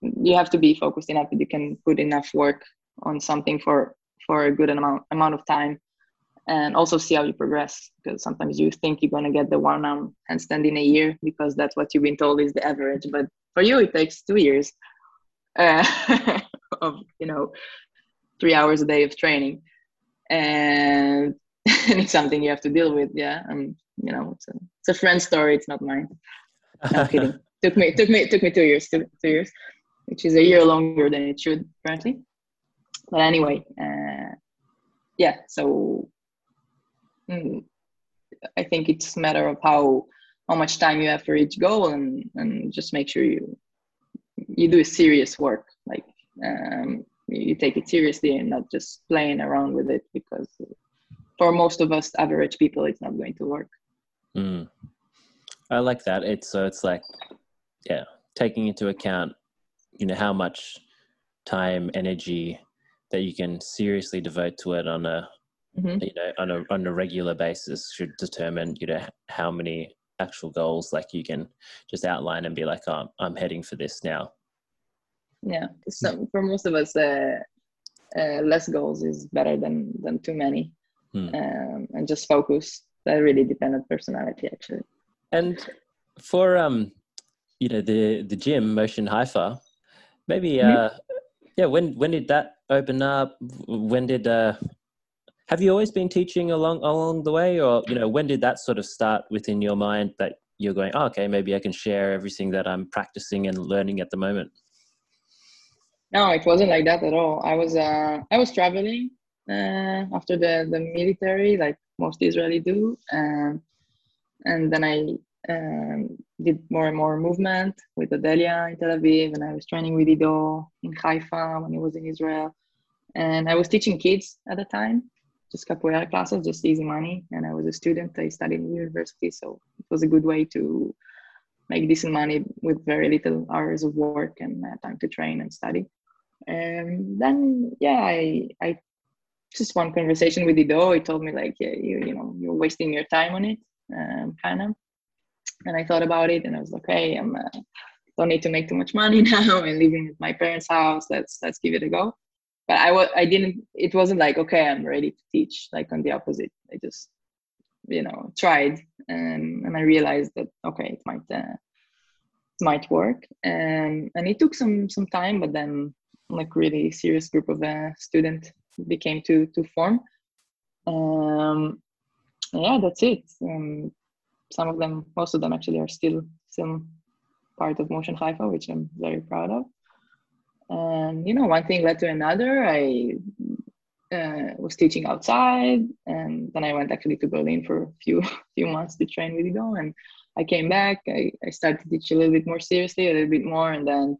You have to be focused enough that you can put enough work on something for for a good amount amount of time. And also see how you progress because sometimes you think you're going to get the one arm handstand in a year because that's what you've been told is the average. But for you it takes two years uh, of you know three hours a day of training. And, and it's something you have to deal with yeah. And you know it's a, it's a friend story it's not mine. No kidding. Took me took me took me two years two, two years which is a year longer than it should apparently but anyway, uh, yeah. So mm, I think it's a matter of how how much time you have for each goal and and just make sure you you do a serious work like um, you take it seriously and not just playing around with it because for most of us average people it's not going to work mm. i like that it's so it's like yeah taking into account you know how much time energy that you can seriously devote to it on a mm-hmm. you know on a on a regular basis should determine you know how many actual goals like you can just outline and be like oh, i'm heading for this now yeah so for most of us uh, uh, less goals is better than than too many hmm. um, and just focus that really depend on personality actually and for um you know the the gym motion haifa maybe mm-hmm. uh yeah when when did that open up? When did uh have you always been teaching along along the way? Or you know when did that sort of start within your mind that you're going oh, okay maybe i can share everything that i'm practicing and learning at the moment no it wasn't like that at all. I was uh i was traveling uh, after the the military like most israeli do um, and then i um, did more and more movement with Adelia in Tel Aviv, and I was training with Ido in Haifa when he was in Israel. And I was teaching kids at the time just capoeira classes, just easy money. And I was a student. I studied in university, so it was a good way to make decent money with very little hours of work and uh, time to train and study. And then, yeah, I, I just one conversation with Ido. He told me like, yeah, you, you know, you're wasting your time on it, um, kind of. And I thought about it, and I was like, hey, I'm uh, don't need to make too much money now, and living at my parents' house. Let's let's give it a go. But I was I didn't it wasn't like okay I'm ready to teach like on the opposite. I just you know tried and and I realized that okay it might uh, it might work. And and it took some some time but then like really serious group of uh, student became to to form. Um yeah that's it. Um, some of them most of them actually are still still part of motion haifa which i'm very proud of. And you know one thing led to another. I uh, was teaching outside and then i went actually to berlin for a few few months to train with Ido and i came back. I, I started to teach a little bit more seriously a little bit more and then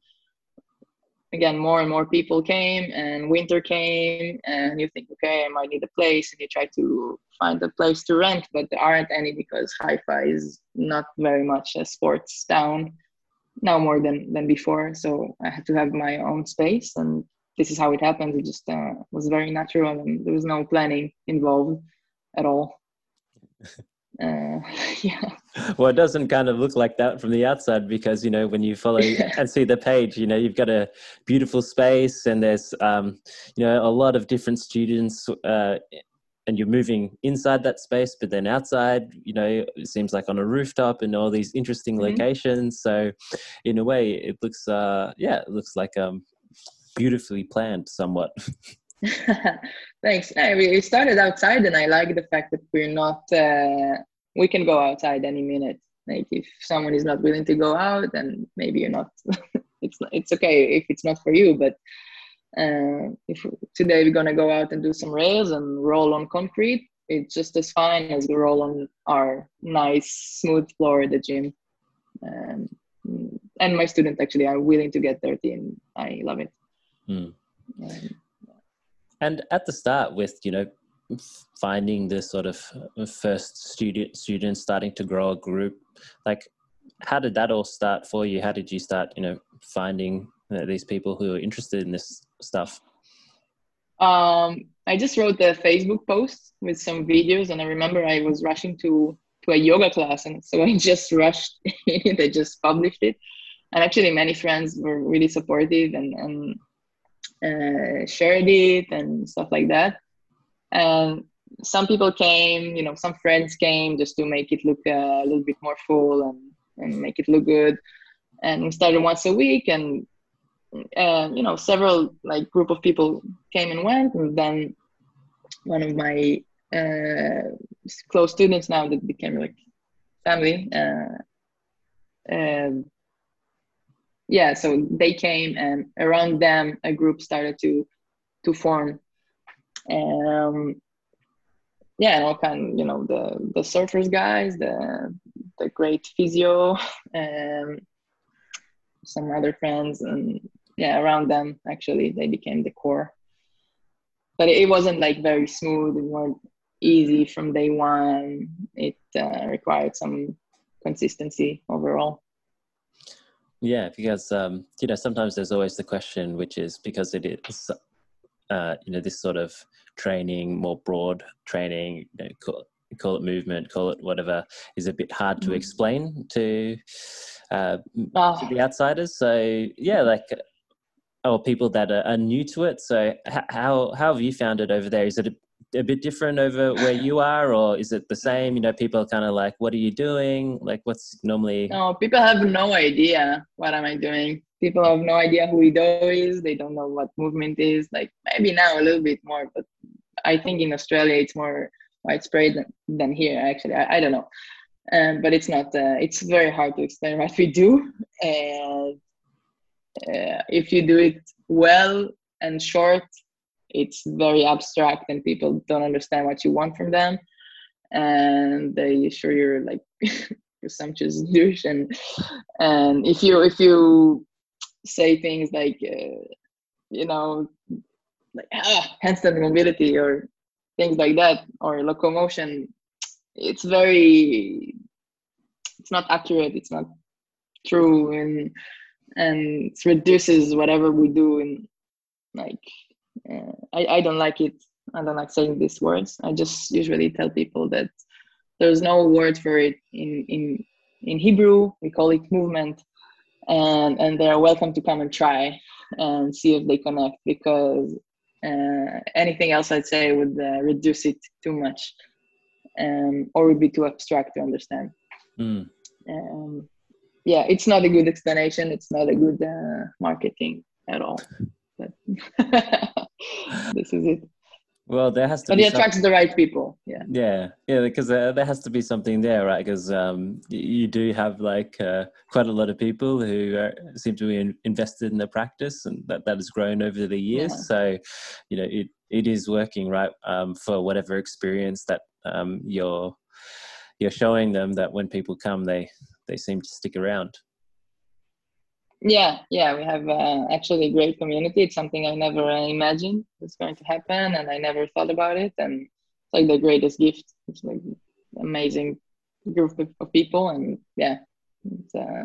again more and more people came and winter came and you think okay i might need a place and you try to find a place to rent but there aren't any because haifa is not very much a sports town now more than than before. So i had to have my own space and this is how it happened. It just uh, was very natural and there was no planning involved at all uh, yeah. Well it doesn't kind of look like that from the outside because you know when you follow and see the page you know you've got a beautiful space and there's um, you know a lot of different students uh, and you're moving inside that space but then outside you know it seems like on a rooftop and all these interesting mm-hmm. locations. So in a way it looks uh yeah it looks like um beautifully planned somewhat thanks mean, we started outside and i like the fact that we're not uh we can go outside any minute like if someone is not willing to go out then maybe you're not it's it's okay if it's not for you but uh, if today we're gonna go out and do some rails and roll on concrete, it's just as fine as we roll on our nice smooth floor at the gym. Um, and my students actually are willing to get dirty, and I love it. Mm. Um, and at the start, with you know finding the sort of first student students starting to grow a group, like how did that all start for you? How did you start, you know, finding these people who are interested in this stuff? Um, I just wrote the Facebook post with some videos, and I remember I was rushing to to a yoga class, and so I just rushed. I just published it, and actually many friends were really supportive and and uh, shared it and stuff like that. And some people came, you know, some friends came just to make it look uh, a little bit more full and and make it look good. And we started once a week, and uh, you know several like group of people came and went and then one of my uh, close students now that became like family uh, and yeah so they came and around them a group started to to form. Um yeah and all kind you know the the surfers guys the the great physio and some other friends and yeah around them actually they became the core. But it wasn't like very smooth it weren't easy from day one. It uh, required some consistency overall yeah because um you know sometimes there's always the question which is because it is uh you know this sort of training more broad training you know, call, call it movement call it whatever is a bit hard to mm. explain to uh oh. to the outsiders so yeah like or people that are, are new to it. So how how have you found it over there? Is it a, bit different over where you are, or is it the same? You know, people are kind of like, "What are you doing?" Like, what's normally? No, people have no idea what am I doing. People have no idea who Ido is. They don't know what movement is. Like maybe now a little bit more, but I think in Australia it's more widespread than, than here. Actually, I, I don't know. Um, but it's not. Uh, it's very hard to explain what we do, and uh, if you do it well and short it's very abstract and people don't understand what you want from them. And they sure you're like presumptuous douche and and if you if you say things like uh, you know like ah, handstand mobility or things like that or locomotion it's very it's not accurate it's not true and and it reduces whatever we do in like uh, I, I don't like it i don't like saying these words i just usually tell people that there's no word for it in in in hebrew we call it movement and and they're welcome to come and try and see if they connect because uh, anything else i'd say would uh, reduce it too much um, or would be too abstract to understand mm. um, yeah, it's not a good explanation. It's not a good uh, marketing at all. But this is it. Well, there has to. But it attracts the right people. Yeah. Yeah, yeah, because uh, there has to be something there, right? Because um, you do have like uh, quite a lot of people who are, seem to be in, invested in the practice, and that that has grown over the years. Yeah. So, you know, it it is working, right? Um, for whatever experience that um, you're you're showing them that when people come, they they seem to stick around. Yeah, yeah, we have uh, actually a great community. It's something I never uh, imagined was going to happen, and I never thought about it. And it's like the greatest gift. It's like amazing group of, people, and yeah, it's uh,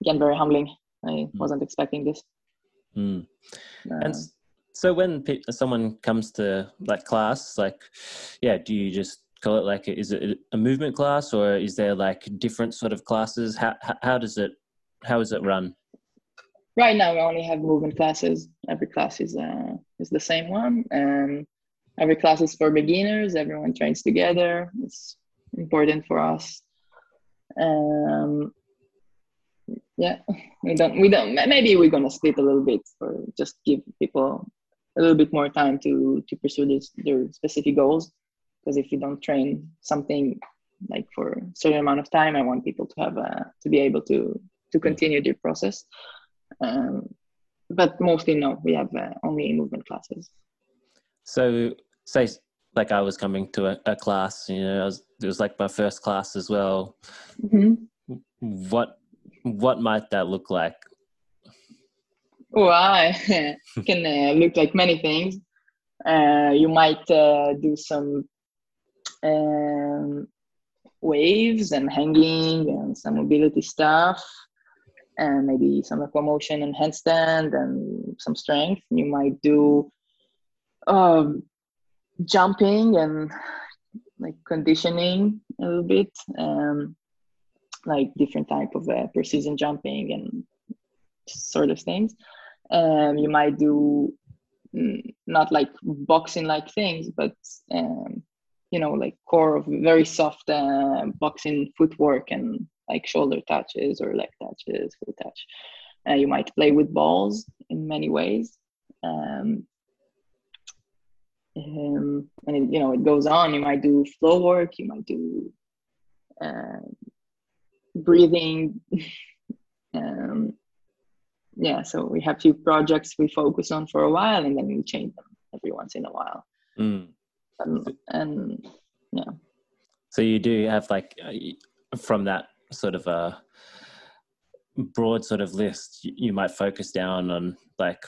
again very humbling. I mm. wasn't expecting this. Mm. and so when pe- someone comes to like class, like, yeah, do you just call it like is it a movement class or is there like different sort of classes how, how does it how is it run right now we only have movement classes. Every class is uh, is the same one and every class is for beginners. Everyone trains together. It's important for us. Um yeah we don't we don't maybe we're gonna split a little bit or just give people a little bit more time to to pursue this, their specific goals. Because if you don't train something like for a certain amount of time i want people to have a, to be able to to continue their process um, but mostly no we have uh, only movement classes. So say like i was coming to a, a class you know was, it was like my first class as well. Mm-hmm. what what might that look like? Well it can uh, look like many things. Uh, you might uh, do some um, waves and hanging and some mobility stuff and maybe some locomotion and handstand and some strength. You might do um, jumping and like conditioning a little bit, um, like different type of uh, precision jumping and sort of things. Um, you might do mm, not like boxing like things, but um, you know like core of very soft uh, boxing footwork and like shoulder touches or leg touches foot touch. Uh, you might play with balls in many ways. Um, um, and it, you know it goes on. You might do flow work you might do uh, breathing. Um, yeah so we have few projects we focus on for a while and then we change them every once in a while. Mm. And, and yeah. So you do have like uh, from that sort of a broad sort of list, you might focus down on like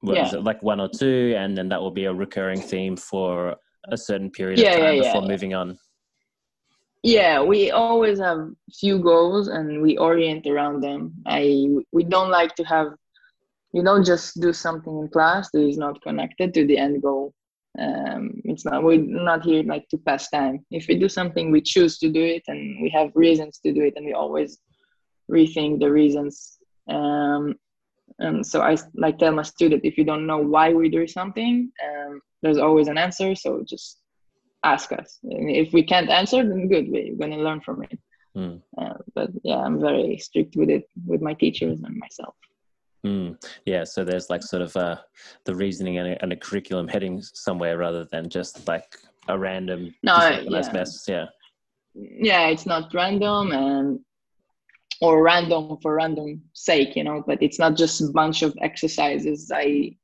what yeah. is it, like one or two, and then that will be a recurring theme for a certain period yeah, of time yeah, before moving on. Yeah, we always have few goals and we orient around them. I we don't like to have you don't just do something in class that is not connected to the end goal. Um, it's not we're not here like to pass time. If we do something, we choose to do it, and we have reasons to do it, and we always rethink the reasons. Um, and so I like tell my student if you don't know why we do something, um, there's always an answer. So just ask us. And if we can't answer, then good. We're gonna learn from it. Mm. Uh, but yeah, I'm very strict with it with my teachers and myself. Mm. Yeah, so there's like sort of uh, the reasoning and a, and a, curriculum heading somewhere rather than just like a random no, yeah. mess. Yeah, yeah, it's not random and or random for random sake, you know. But it's not just a bunch of exercises I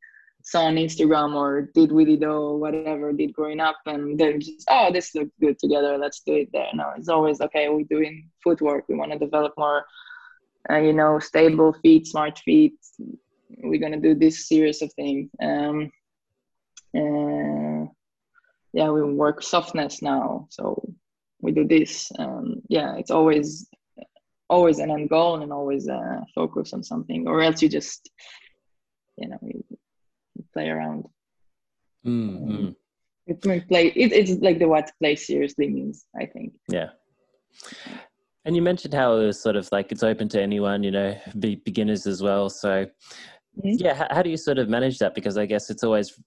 saw on Instagram or did with it or whatever did growing up, and then just oh, this looks good together, let's do it there. No, it's always okay. We're doing footwork. We want to develop more, uh, you know, stable feet, smart feet. We're gonna do this series of things. Um, uh, yeah, we work softness now, so we do this. Um, yeah, it's always always an end goal and always uh, focus on something, or else you just, you know, you, you play around. Mm-hmm. Um, it's play. It, it's like the what play seriously means. I think. Yeah. And you mentioned how it was sort of like it's open to anyone, you know, be beginners as well. So, mm-hmm. yeah, how, how do you sort of manage that? Because I guess it's always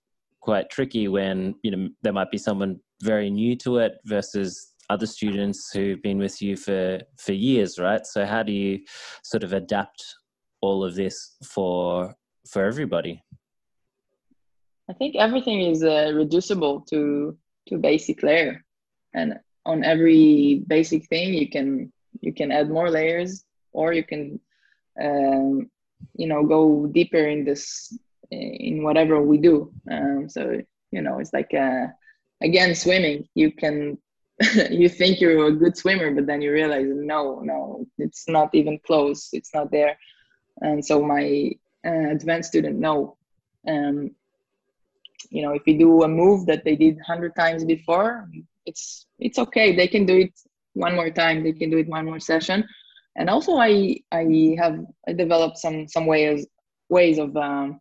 quite tricky when you know there might be someone very new to it versus other students who've been with you for for years right so how do you sort of adapt all of this for for everybody i think everything is uh, reducible to to basic layer and on every basic thing you can you can add more layers or you can um, you know go deeper in this in whatever we do um, so you know it's like uh, again swimming you can you think you're a good swimmer, but then you realize no, no, it's not even close. It's not there. And so my uh, advanced student know, um, you know, if you do a move that they did hundred times before, it's it's okay. They can do it one more time. They can do it one more session. And also, I I have I developed some some ways ways of um,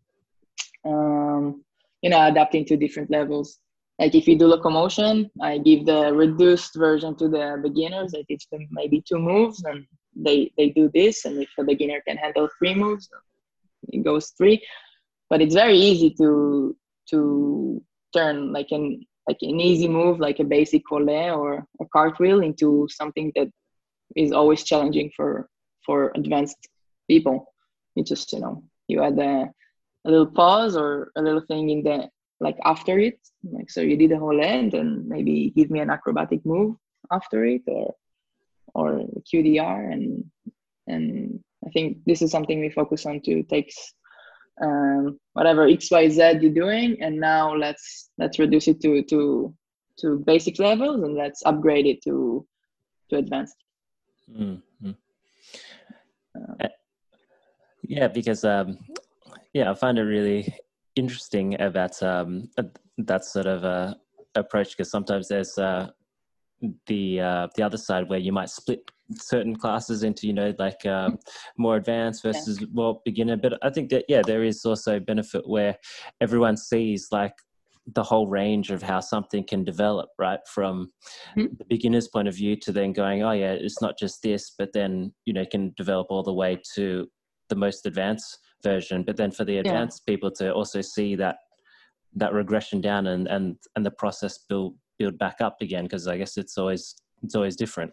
um, you know adapting to different levels like if you do locomotion i give the reduced version to the beginners i teach them maybe two moves and they they do this and if the beginner can handle three moves it goes three but it's very easy to to turn like an like an easy move like a basic collé or a cartwheel into something that is always challenging for for advanced people. You just you know you add a, a little pause or a little thing in the like after it. Like so you did a whole end and maybe give me an acrobatic move after it or or qdr and and i think this is something we focus on to takes um, whatever xyz you're doing and now let's let's reduce it to to to basic levels and let's upgrade it to to advanced mm-hmm. uh, yeah because um yeah i find it really interesting about um, uh, that sort of uh, approach because sometimes there's uh, the uh, the other side where you might split certain classes into you know like uh, more advanced versus yeah. more beginner. But I think that yeah, there is also benefit where everyone sees like the whole range of how something can develop right from mm-hmm. the beginner's point of view to then going oh yeah it's not just this but then you know can develop all the way to the most advanced version but then for the advanced yeah. people to also see that that regression down and and and the process build back up again because i guess it's always it's always different.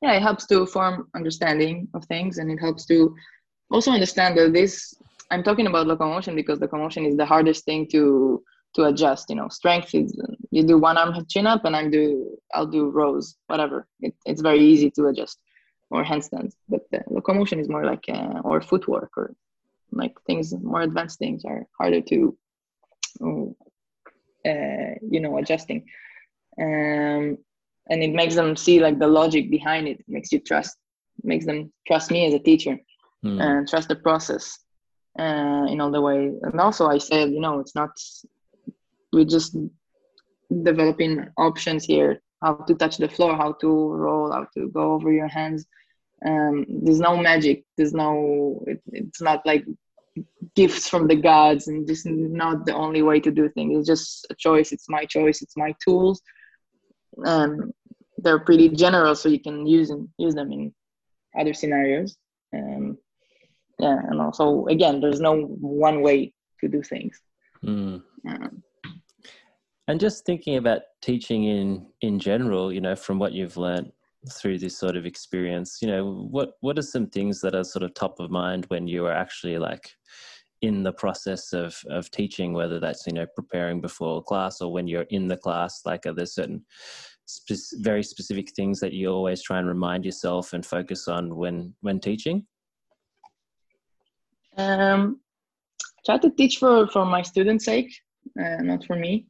Yeah it helps to form understanding of things and it helps to also understand that this i'm talking about locomotion because locomotion is the hardest thing to to adjust you know. Strength is you do one arm chin up and i'm do i'll do rows whatever. It, it's very easy to adjust or handstands but the locomotion is more like uh, or footwork or like things more advanced things are harder to you know adjusting. Um, and it makes them see like the logic behind it. it makes you trust makes them trust me as a teacher mm. and trust the process uh, in all the way. And also i said you know it's not we're just developing options here. How to touch the floor how to roll how to go over your hands. Um, there's no magic. There's no it, it's not like gifts from the gods and this is not the only way to do things. It's just a choice. It's my choice. It's my tools. Um, they're pretty general so you can use them use them in other scenarios. Um, yeah and also again there's no one way to do things. Mm. um, and just thinking about teaching in in general you know from what you've learned through this sort of experience you know what what are some things that are sort of top of mind when you are actually like in the process of of teaching whether that's you know preparing before class or when you're in the class like are there certain spe- very specific things that you always try and remind yourself and focus on when when teaching? Um, try to teach for for my students' sake, uh, not for me.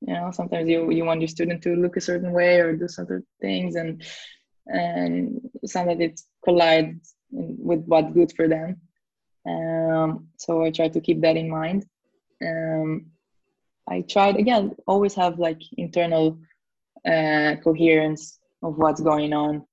You know, sometimes you you want your student to look a certain way or do certain things, and and sometimes it collides with what's good for them. Um, so I try to keep that in mind. Um, I tried again always have like internal uh, coherence of what's going on.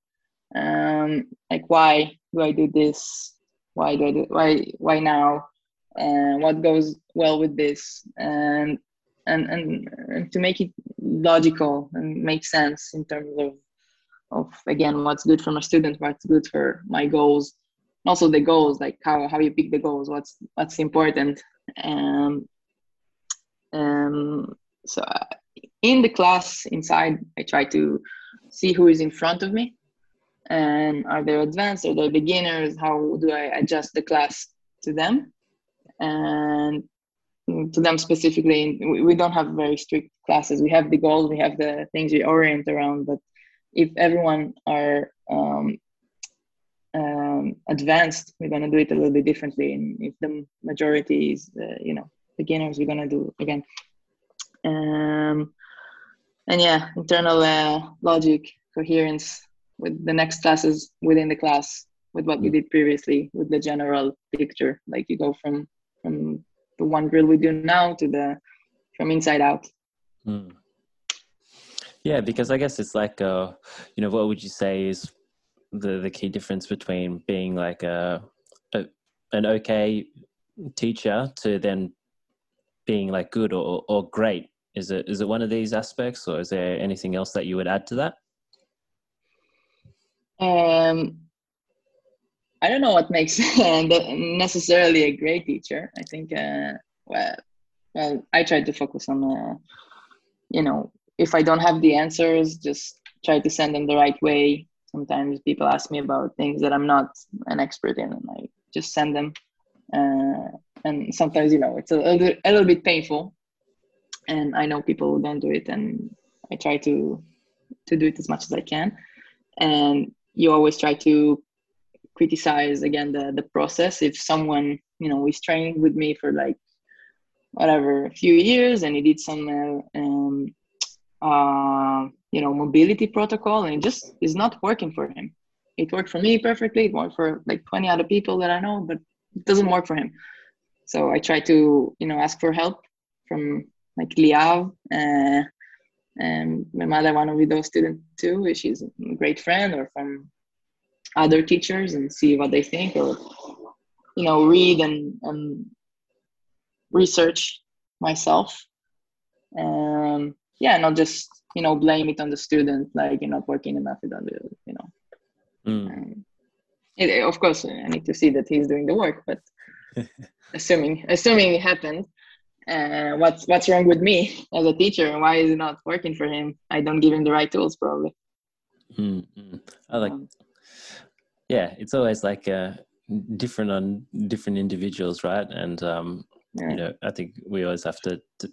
Um, like why do I do this? Why do I do why why now? And what goes well with this? And and and, and to make it logical and make sense in terms of of again what's good for my student, what's good for my goals, also the goals like how how you pick the goals, what's what's important. Um, um, so in the class inside i try to see who is in front of me. And are they advanced? Are they beginners? How do i adjust the class to them? And to them specifically we don't have very strict classes. We have the goals we have the things we orient around but if everyone are um, um, advanced we're going to do it a little bit differently and if the majority is uh, you know beginners we're going to do again um, and yeah, internal uh, logic, coherence with the next classes within the class with what we did previously with the general picture. Like you go from from the one drill we do now to the from inside out. Mm. Yeah, because I guess it's like, uh, you know, what would you say is the the key difference between being like a, a an okay teacher to then being like good or or great is it is it one of these aspects, or is there anything else that you would add to that? Um, I don't know what makes necessarily a great teacher. I think, uh, well, well, I try to focus on, uh, you know, if I don't have the answers, just try to send them the right way. Sometimes people ask me about things that I'm not an expert in, and I just send them. Uh, and sometimes, you know, it's a, a, a little bit painful and I know people don't do it, and I try to to do it as much as I can. And you always try to criticize again the the process. If someone you know is training with me for like whatever a few years, and he did some uh, um, uh, you know mobility protocol, and it just is not working for him. It worked for me perfectly. It worked for like 20 other people that I know, but it doesn't work for him. So I try to you know ask for help from like Liav, uh, and my mother one of those students too. She's a great friend, or from other teachers, and see what they think, or you know, read and, and research myself. Um, yeah, not just you know blame it on the student, like you're not working enough, you don't do, you know. Mm. Um, it, of course, I need to see that he's doing the work, but assuming assuming it happened, uh, what's what's wrong with me as a teacher and why is it not working for him i don't give him the right tools probably mm-hmm. i like um, yeah it's always like uh, different on different individuals right and um, yeah. you know i think we always have to, to,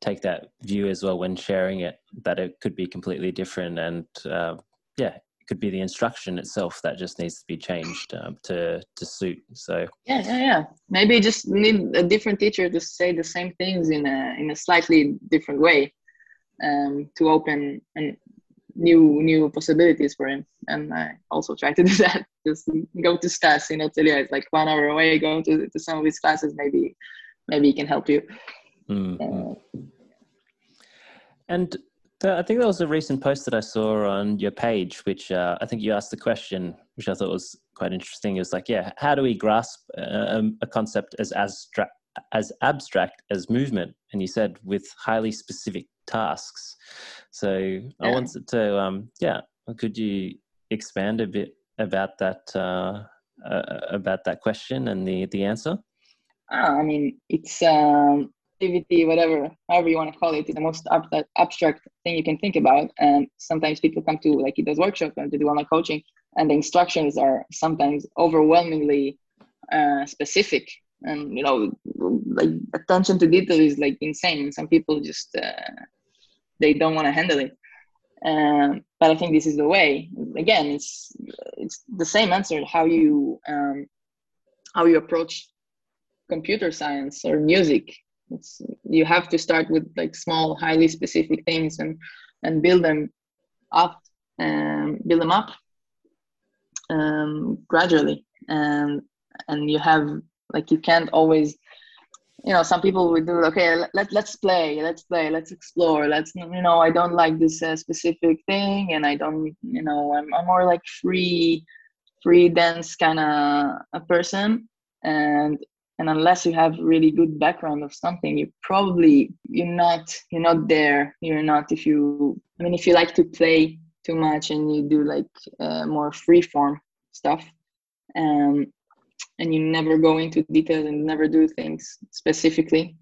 take that view as well when sharing it that it could be completely different and uh, yeah it could be the instruction itself that just needs to be changed um, to to suit. So yeah, yeah, yeah. Maybe just need a different teacher to say the same things in a in a slightly different way um, to open and new new possibilities for him and i also try to do that just go to stas in Atelier. it's like one hour away go to, to some of his classes maybe maybe he can help you mm-hmm. uh, and the, I think there was a recent post that I saw on your page, which uh, I think you asked the question, which I thought was quite interesting. It was like, yeah, how do we grasp uh, um, a concept as abstract, as abstract as movement? And you said with highly specific tasks. So yeah. I wanted to, um, yeah, could you expand a bit about that uh, uh, about that question and the the answer? I mean, it's um, activity, whatever, however you want to call it, is the most ab- abstract thing you can think about. And sometimes people come to like those workshops and to do online coaching, and the instructions are sometimes overwhelmingly uh, specific. And you know, like attention to detail is like insane. Some people just uh, they don't want to handle it. Um, but I think this is the way. Again, it's it's the same answer how you um, how you approach computer science or music. It's you have to start with like small highly specific things and and build them up and build them up um, gradually. And and you have like you can't always you know some people would do okay let, let's play let's play let's explore let's you know i don't like this uh, specific thing and i don't you know i'm, I'm more like free free dance kind of a person. And and unless you have really good background of something you probably you're not you're not there. You're not if you i mean if you like to play too much and you do like uh, more free form stuff um, and you never go into details and never do things specifically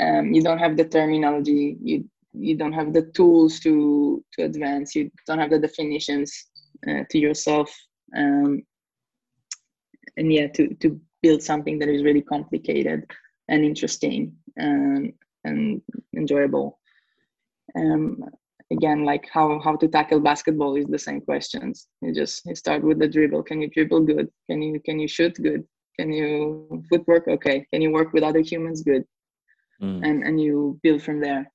um, you don't have the terminology you you don't have the tools to to advance you don't have the definitions uh, to yourself um, and yeah to to build something that is really complicated and interesting and, and enjoyable. Um, again, like how, how to tackle basketball is the same questions. You just you start with the dribble. Can you dribble good? Can you can you shoot good? Can you footwork okay? Can you work with other humans good? Mm. And and you build from there.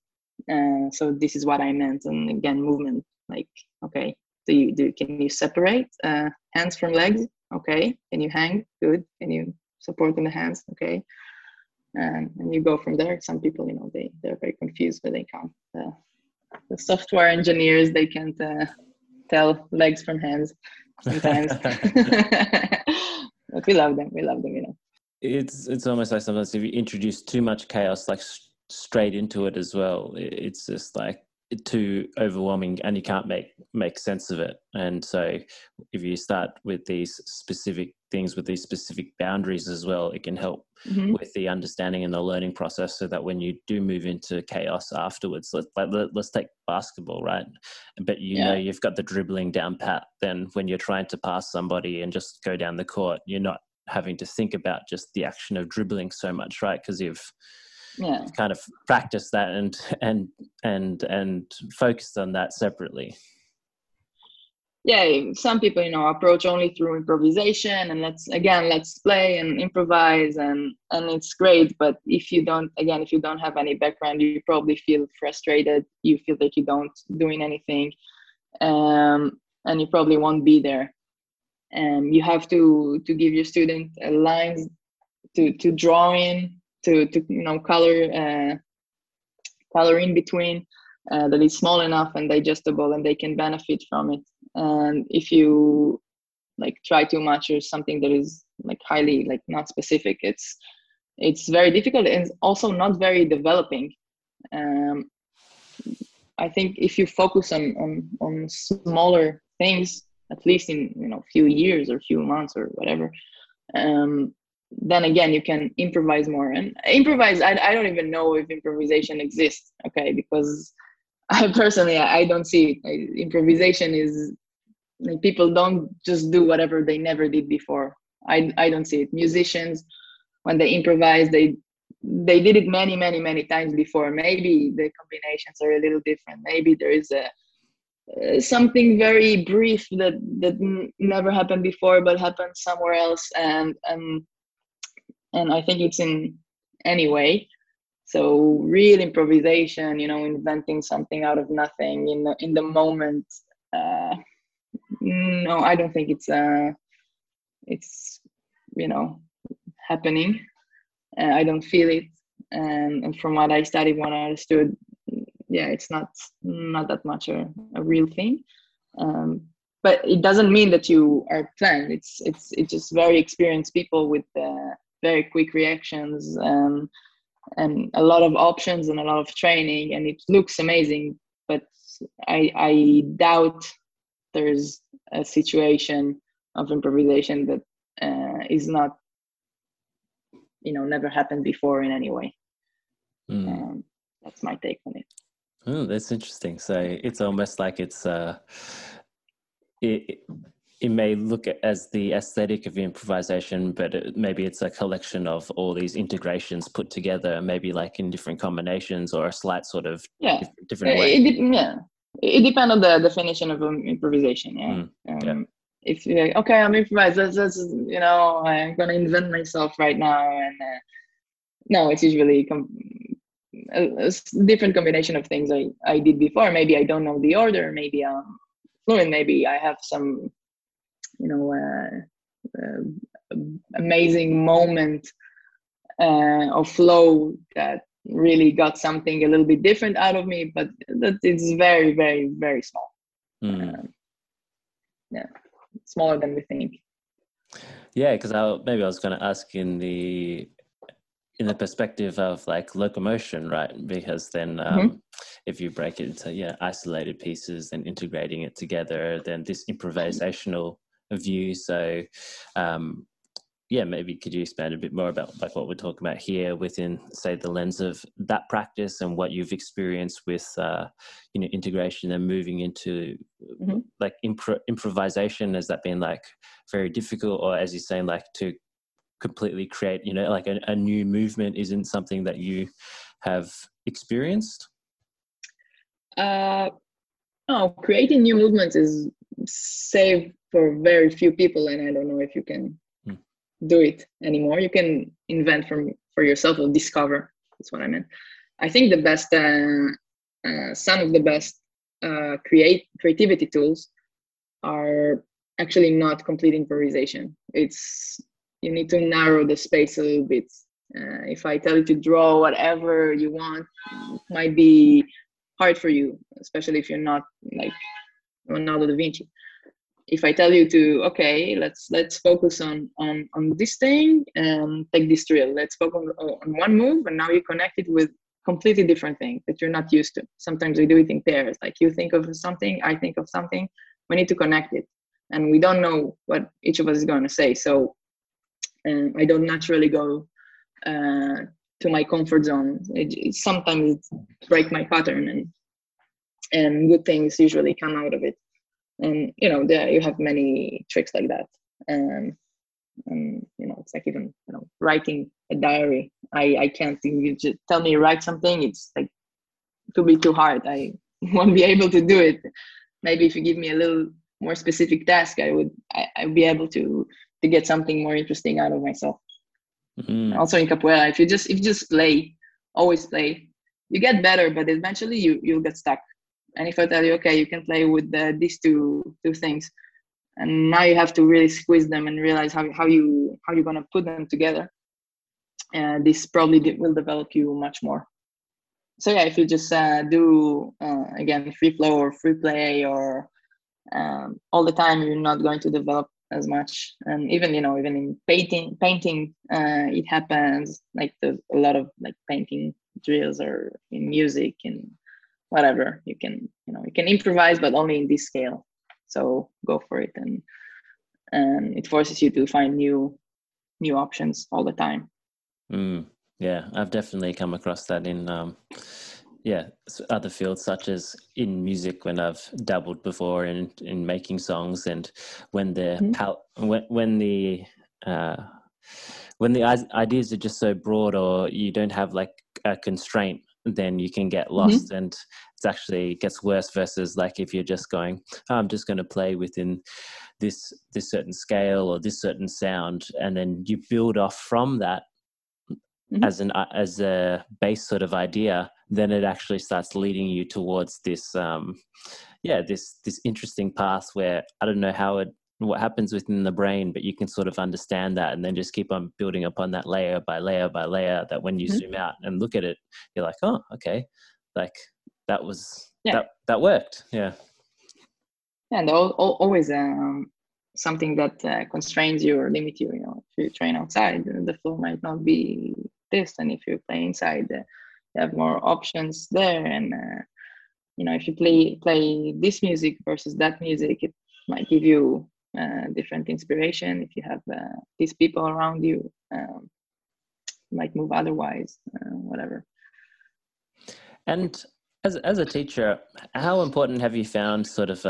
Uh, so this is what I meant. And again, movement. Like okay, do you do can you separate uh, hands from legs? Okay can you hang? Good. Can you support in the hands? Okay. And, and you go from there. Some people you know they they're very confused but they can't uh, the software engineers they can't uh, tell legs from hands sometimes. But we love them. We love them you know. It's it's almost like sometimes if you introduce too much chaos like straight into it as well it's just like too overwhelming and you can't make make sense of it and so if you start with these specific things with these specific boundaries as well it can help mm-hmm. with the understanding and the learning process so that when you do move into chaos afterwards let, let, let's take basketball right but you yeah. know you've got the dribbling down pat then when you're trying to pass somebody and just go down the court you're not having to think about just the action of dribbling so much right because you've yeah. kind of practice that and and and and focus on that separately. Yeah some people you know approach only through improvisation and let's again let's play and improvise and and it's great but if you don't again if you don't have any background you probably feel frustrated. You feel that you don't doing anything um, and you probably won't be there. And um, you have to to give your student lines to to draw in to to you know color uh, color in between uh, that is small enough and digestible and they can benefit from it. And if you like try too much or something that is like highly like not specific it's it's very difficult and also not very developing. Um, i think if you focus on on on smaller things at least in you know few years or few months or whatever um, then again you can improvise more. And improvise I, I don't even know if improvisation exists okay? Because i personally i don't see it. Improvisation is like people don't just do whatever they never did before. I i don't see it. Musicians when they improvise they they did it many many many times before. Maybe the combinations are a little different. Maybe there is a uh, something very brief that that n- never happened before but happened somewhere else and and and I think it's in any way. so real improvisation you know inventing something out of nothing in the in the moment uh, no i don't think it's uh it's you know happening. Uh, i don't feel it. And, and from what i studied what i understood yeah it's not not that much a, a real thing. Um, but it doesn't mean that you are planned. It's it's it's just very experienced people with uh, very quick reactions um, and a lot of options and a lot of training and it looks amazing but i i doubt there's a situation of improvisation that uh, is not you know never happened before in any way. Mm. um, that's my take on it. Oh that's interesting. So it's almost like it's uh it, it may look as the aesthetic of improvisation, but it, maybe it's a collection of all these integrations put together, maybe like in different combinations or a slight sort of yeah different way. It, it, yeah, it depends on the definition of um, improvisation. Yeah. Mm, um. If you're like, okay, I'm improvised. That's, that's you know, I'm gonna invent myself right now, and uh, no, it's usually com- a, a, different combination of things I I did before. Maybe I don't know the order. Maybe I'm fluent. Maybe I have some you know uh, uh, amazing moment uh, of flow that really got something a little bit different out of me but that it's very very very small mm. yeah smaller than we think yeah because i maybe i was going to ask in the in the perspective of like locomotion right because then um, mm-hmm. if you break it into yeah isolated pieces and integrating it together then this improvisational view. So, um, yeah, maybe could you expand a bit more about like what we're talking about here within, say, the lens of that practice and what you've experienced with, uh, you know, integration and moving into mm-hmm. like impro- improvisation? Has that been like very difficult, or as you're saying, like to completely create, you know, like a, a new movement isn't something that you have experienced? Uh, no, creating new movements is save for very few people and i don't know if you can mm. do it anymore. You can invent from for yourself or discover. That's what i meant. I think the best uh, uh, some of the best uh, create creativity tools are actually not complete improvisation. It's you need to narrow the space a little bit. Uh, if i tell you to draw whatever you want might be hard for you especially if you're not like Leonardo da Vinci if I tell you to okay, let's let's focus on on on this thing and take this drill. Let's focus on, on one move, and now you connect it with completely different thing that you're not used to. Sometimes we do it in pairs. Like you think of something, I think of something. We need to connect it, and we don't know what each of us is going to say. So um, I don't naturally go uh, to my comfort zone. It, it, sometimes it break my pattern, and and good things usually come out of it and you know there you have many tricks like that. And and you know it's like even you know writing a diary. I i can't you just tell me write something it's like it will be too hard. I won't be able to do it. Maybe if you give me a little more specific task i would i, I would be able to to get something more interesting out of myself. Mm-hmm. also in capoeira if you just if you just play always play you get better but eventually you you'll get stuck and if I tell you, okay, you can play with the, these two two things, and now you have to really squeeze them and realize how how you how you're gonna put them together, and this probably will develop you much more. So yeah, if you just uh, do uh, again free flow or free play or um, all the time, you're not going to develop as much. And even you know even in painting painting uh, it happens like the, a lot of like painting drills or in music and whatever you can you know you can improvise but only in this scale so go for it and and it forces you to find new new options all the time mm, yeah i've definitely come across that in um yeah other fields such as in music when i've dabbled before in in making songs and when the mm-hmm. pal- when when the uh when the ideas are just so broad or you don't have like a constraint then you can get mm-hmm. lost mm-hmm. and it actually gets worse versus like if you're just going oh, i'm just going to play within this this certain scale or this certain sound and then you build off from that mm-hmm. as an uh, as a base sort of idea, then it actually starts leading you towards this um, yeah this this interesting path where I don't know how it what happens within the brain, but you can sort of understand that and then just keep on building upon that layer by layer by layer. That when you mm-hmm. zoom out and look at it, you're like, oh, okay, like that was yeah. that that worked, yeah. And always um, something that uh, constrains you or limits you. You know, if you train outside, the flow might not be this, and if you play inside, uh, you have more options there. And uh, you know, if you play play this music versus that music, it might give you uh, different inspiration. If you have uh, these people around you, um, you might move otherwise, uh, whatever. And as as a teacher, how important have you found sort of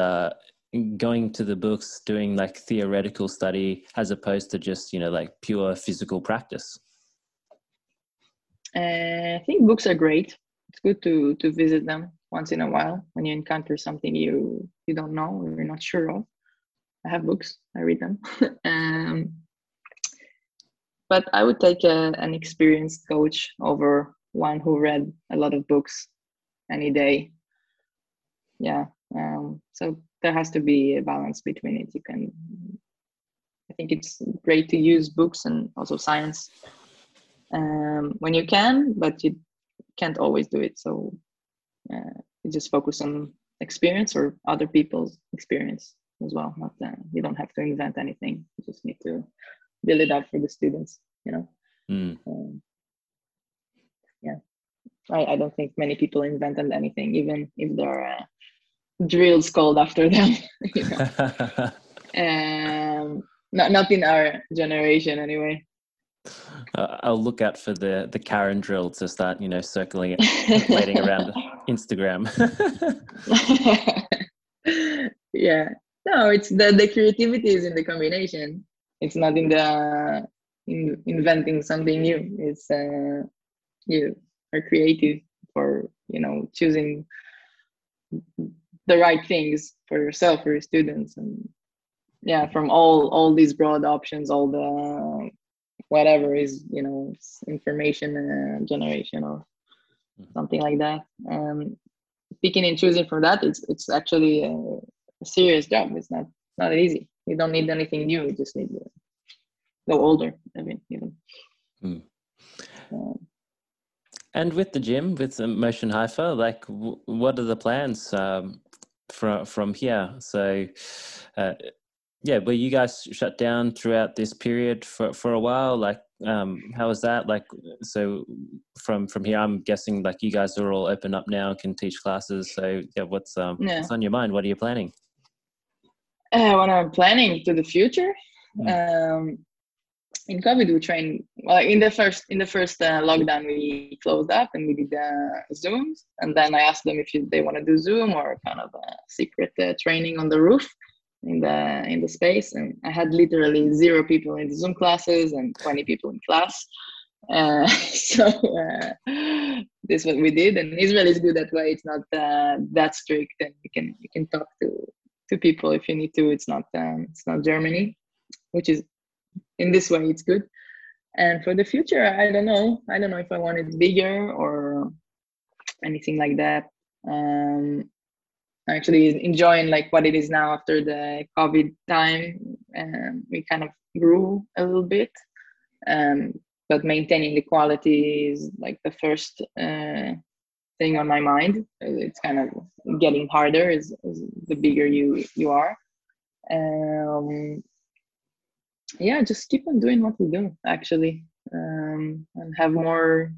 going to the books doing like theoretical study as opposed to just you know like pure physical practice uh, i think books are great it's good to to visit them once in a while when you encounter something you you don't know or you're not sure of i have books i read them. Um, but i would take a, an experienced coach over one who read a lot of books any day. Yeah um, so there has to be a balance between it. You can i think it's great to use books and also science um, when you can but you can't always do it. So uh, you just focus on experience or other people's experience as well not uh, you don't have to invent anything you just need to build it up for the students you know mm. um, yeah I, I don't think many people invented anything even if they're uh, drills called after them. um, not not in our generation anyway. Uh, I'll look out for the the Karin drill to start, you know, circling it, waiting around Instagram. yeah, no, it's the the creativity is in the combination. It's not in the in inventing something new. It's uh, you are creative for you know choosing the right things for yourself for your students and yeah from all all these broad options all the whatever is you know information uh, generation or mm-hmm. something like that um picking and choosing from that it's it's actually a, a, serious job it's not not easy you don't need anything new you just need to go older i mean even mm. um, and with the gym with the motion haifa like w- what are the plans um, from from here. So, uh, yeah, were you guys shut down throughout this period for for a while? Like, um, how was that? Like, so from from here, I'm guessing like you guys are all open up now, and can teach classes. So, yeah, what's um yeah. what's on your mind? What are you planning? Uh, what I'm planning to the future. Mm. Um, in COVID, we trained well, in the first in the first uh, lockdown. We closed up and we did uh, Zooms, and then I asked them if you, they want to do Zoom or kind of a secret uh, training on the roof in the in the space. And I had literally zero people in the Zoom classes and 20 people in class. Uh, so uh, this is what we did, and Israel is good that way. It's not uh, that strict, and you can you can talk to to people if you need to. It's not um, it's not Germany, which is in this way it's good. And for the future i don't know. I don't know if i want it bigger or anything like that. Um actually enjoying like what it is now after the covid time and we kind of grew a little bit. Um but maintaining the quality is like the first uh, thing on my mind. It's kind of getting harder as, as the bigger you you are. Um yeah just keep on doing what we do actually. Um, and have more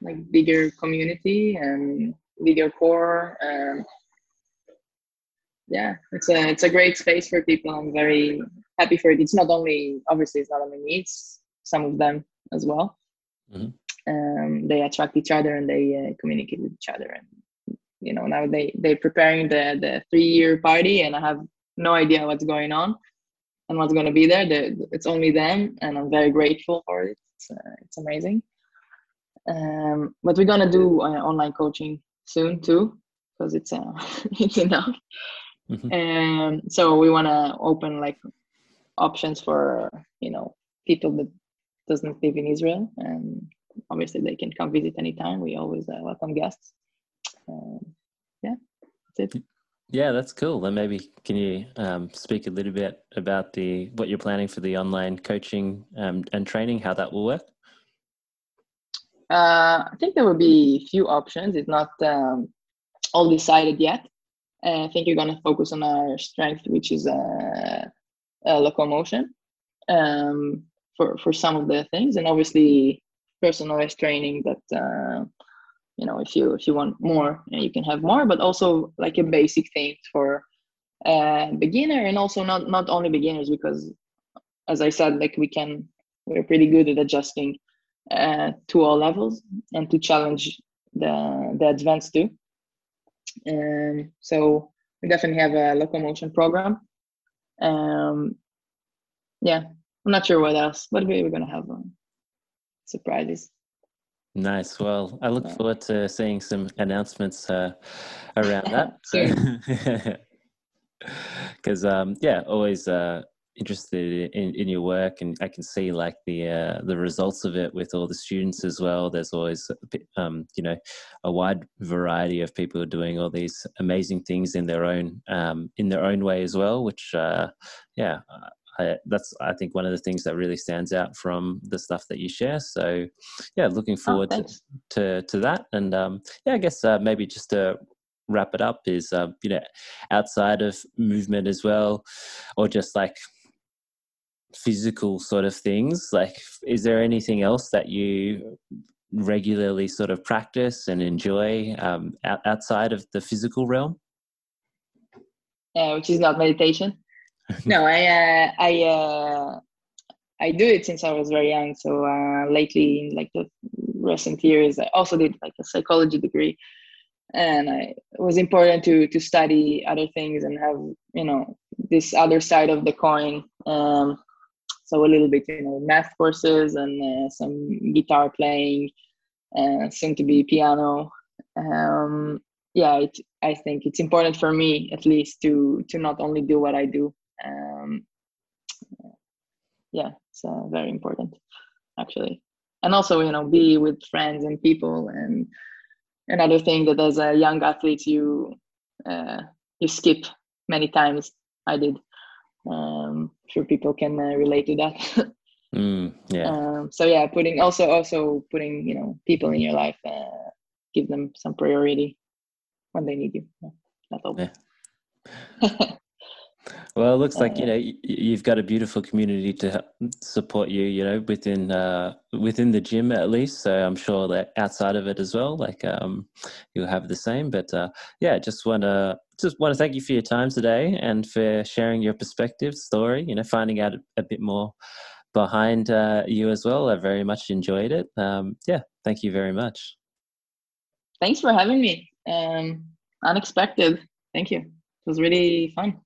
like bigger community and bigger core yeah it's a it's a great space for people. I'm very happy for it. It's not only obviously it's not only me it's some of them as well. Mm-hmm. Um, they attract each other and they uh, communicate with each other and you know now they they're preparing the the three year party and i have no idea what's going on and what's going to be there. it's only them, and I'm very grateful for it. It's, uh, it's amazing. Um, but we're going to do uh, online coaching soon too, because it's uh, it's enough. Mm-hmm. And so we want to open like options for you know people that doesn't live in Israel and obviously they can come visit anytime. We always uh, welcome guests. Um, yeah, that's it. Yeah, that's cool. Then maybe can you um, speak a little bit about the what you're planning for the online coaching um, and training, how that will work? Uh, I think there will be a few options. It's not um, all decided yet. Uh, I think you're going to focus on our strength, which is uh, locomotion um, for for some of the things, and obviously personalized training that uh, you know if you if you want more you can have more but also like a basic thing for a beginner and also not not only beginners because as i said like we can we're pretty good at adjusting uh, to all levels and to challenge the the advanced too. Um, so we definitely have a locomotion program. Um, yeah i'm not sure what else what we're gonna have um, surprises Nice. Well, I look forward to seeing some announcements uh, around that. Because, um, yeah, always uh, interested in, in your work, and I can see like the uh, the results of it with all the students as well. There's always, um, you know, a wide variety of people doing all these amazing things in their own um, in their own way as well. Which, uh, yeah, I, that's I think one of the things that really stands out from the stuff that you share. So, yeah, looking oh, forward oh, to, to, to that. And um, yeah, I guess uh, maybe just to wrap it up is uh, you know outside of movement as well, or just like physical sort of things. Like, is there anything else that you regularly sort of practice and enjoy um, outside of the physical realm? Yeah, which is not meditation no, I uh, I uh, I do it since I was very young. So uh, lately, in like the recent years, I also did like a psychology degree, and I, it was important to to study other things and have you know this other side of the coin. Um, so a little bit, you know, math courses and uh, some guitar playing, and soon to be piano. Um, yeah, it, I think it's important for me at least to to not only do what I do, um, yeah it's uh, very important actually. And also you know be with friends and people and another thing that as a young athlete you uh, you skip many times. I did. Um sure people can uh, relate to that. Mm, yeah. Um, so yeah putting also also putting you know people in your life uh, give them some priority when they need you. That's all. Yeah. Well, it looks like you uh, know you've got a beautiful community to support you. You know, within uh, within the gym at least. So I'm sure that outside of it as well, like um, you'll have the same. But uh, yeah, just want to just want to thank you for your time today and for sharing your perspective, story. You know, finding out a bit more behind uh, you as well. I very much enjoyed it. Um, yeah, thank you very much. Thanks for having me. Um, unexpected. Thank you. It was really fun.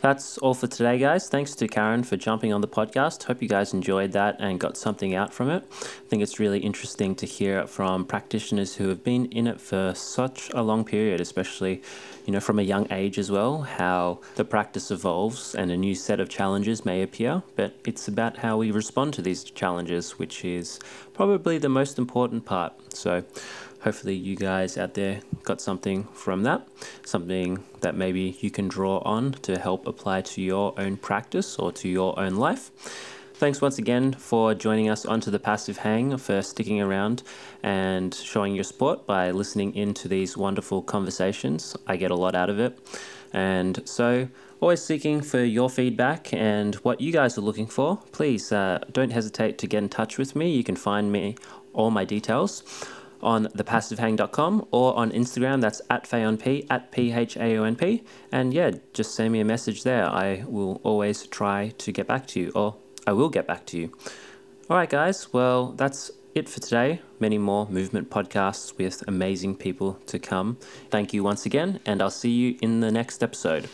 That's all for today, guys. Thanks to Karin for jumping on the podcast. Hope you guys enjoyed that and got something out from it. I think it's really interesting to hear from practitioners who have been in it for such a long period, especially, you know, from a young age as well, how the practice evolves and a new set of challenges may appear. But it's about how we respond to these challenges, which is probably the most important part. So, hopefully you guys out there got something from that, something that maybe you can draw on to help apply to your own practice or to your own life. Thanks once again for joining us onto the Passive Hang, for sticking around and showing your support by listening into these wonderful conversations. I get a lot out of it. And so, always seeking for your feedback and what you guys are looking for. Please uh, don't hesitate to get in touch with me. You can find me, all my details on thepassivehang.com or on Instagram. That's at Phaonp, at P H A O N P. And yeah, just send me a message there. I will always try to get back to you, or I will get back to you. All right, guys. Well, that's it for today. Many more movement podcasts with amazing people to come. Thank you once again, and I'll see you in the next episode.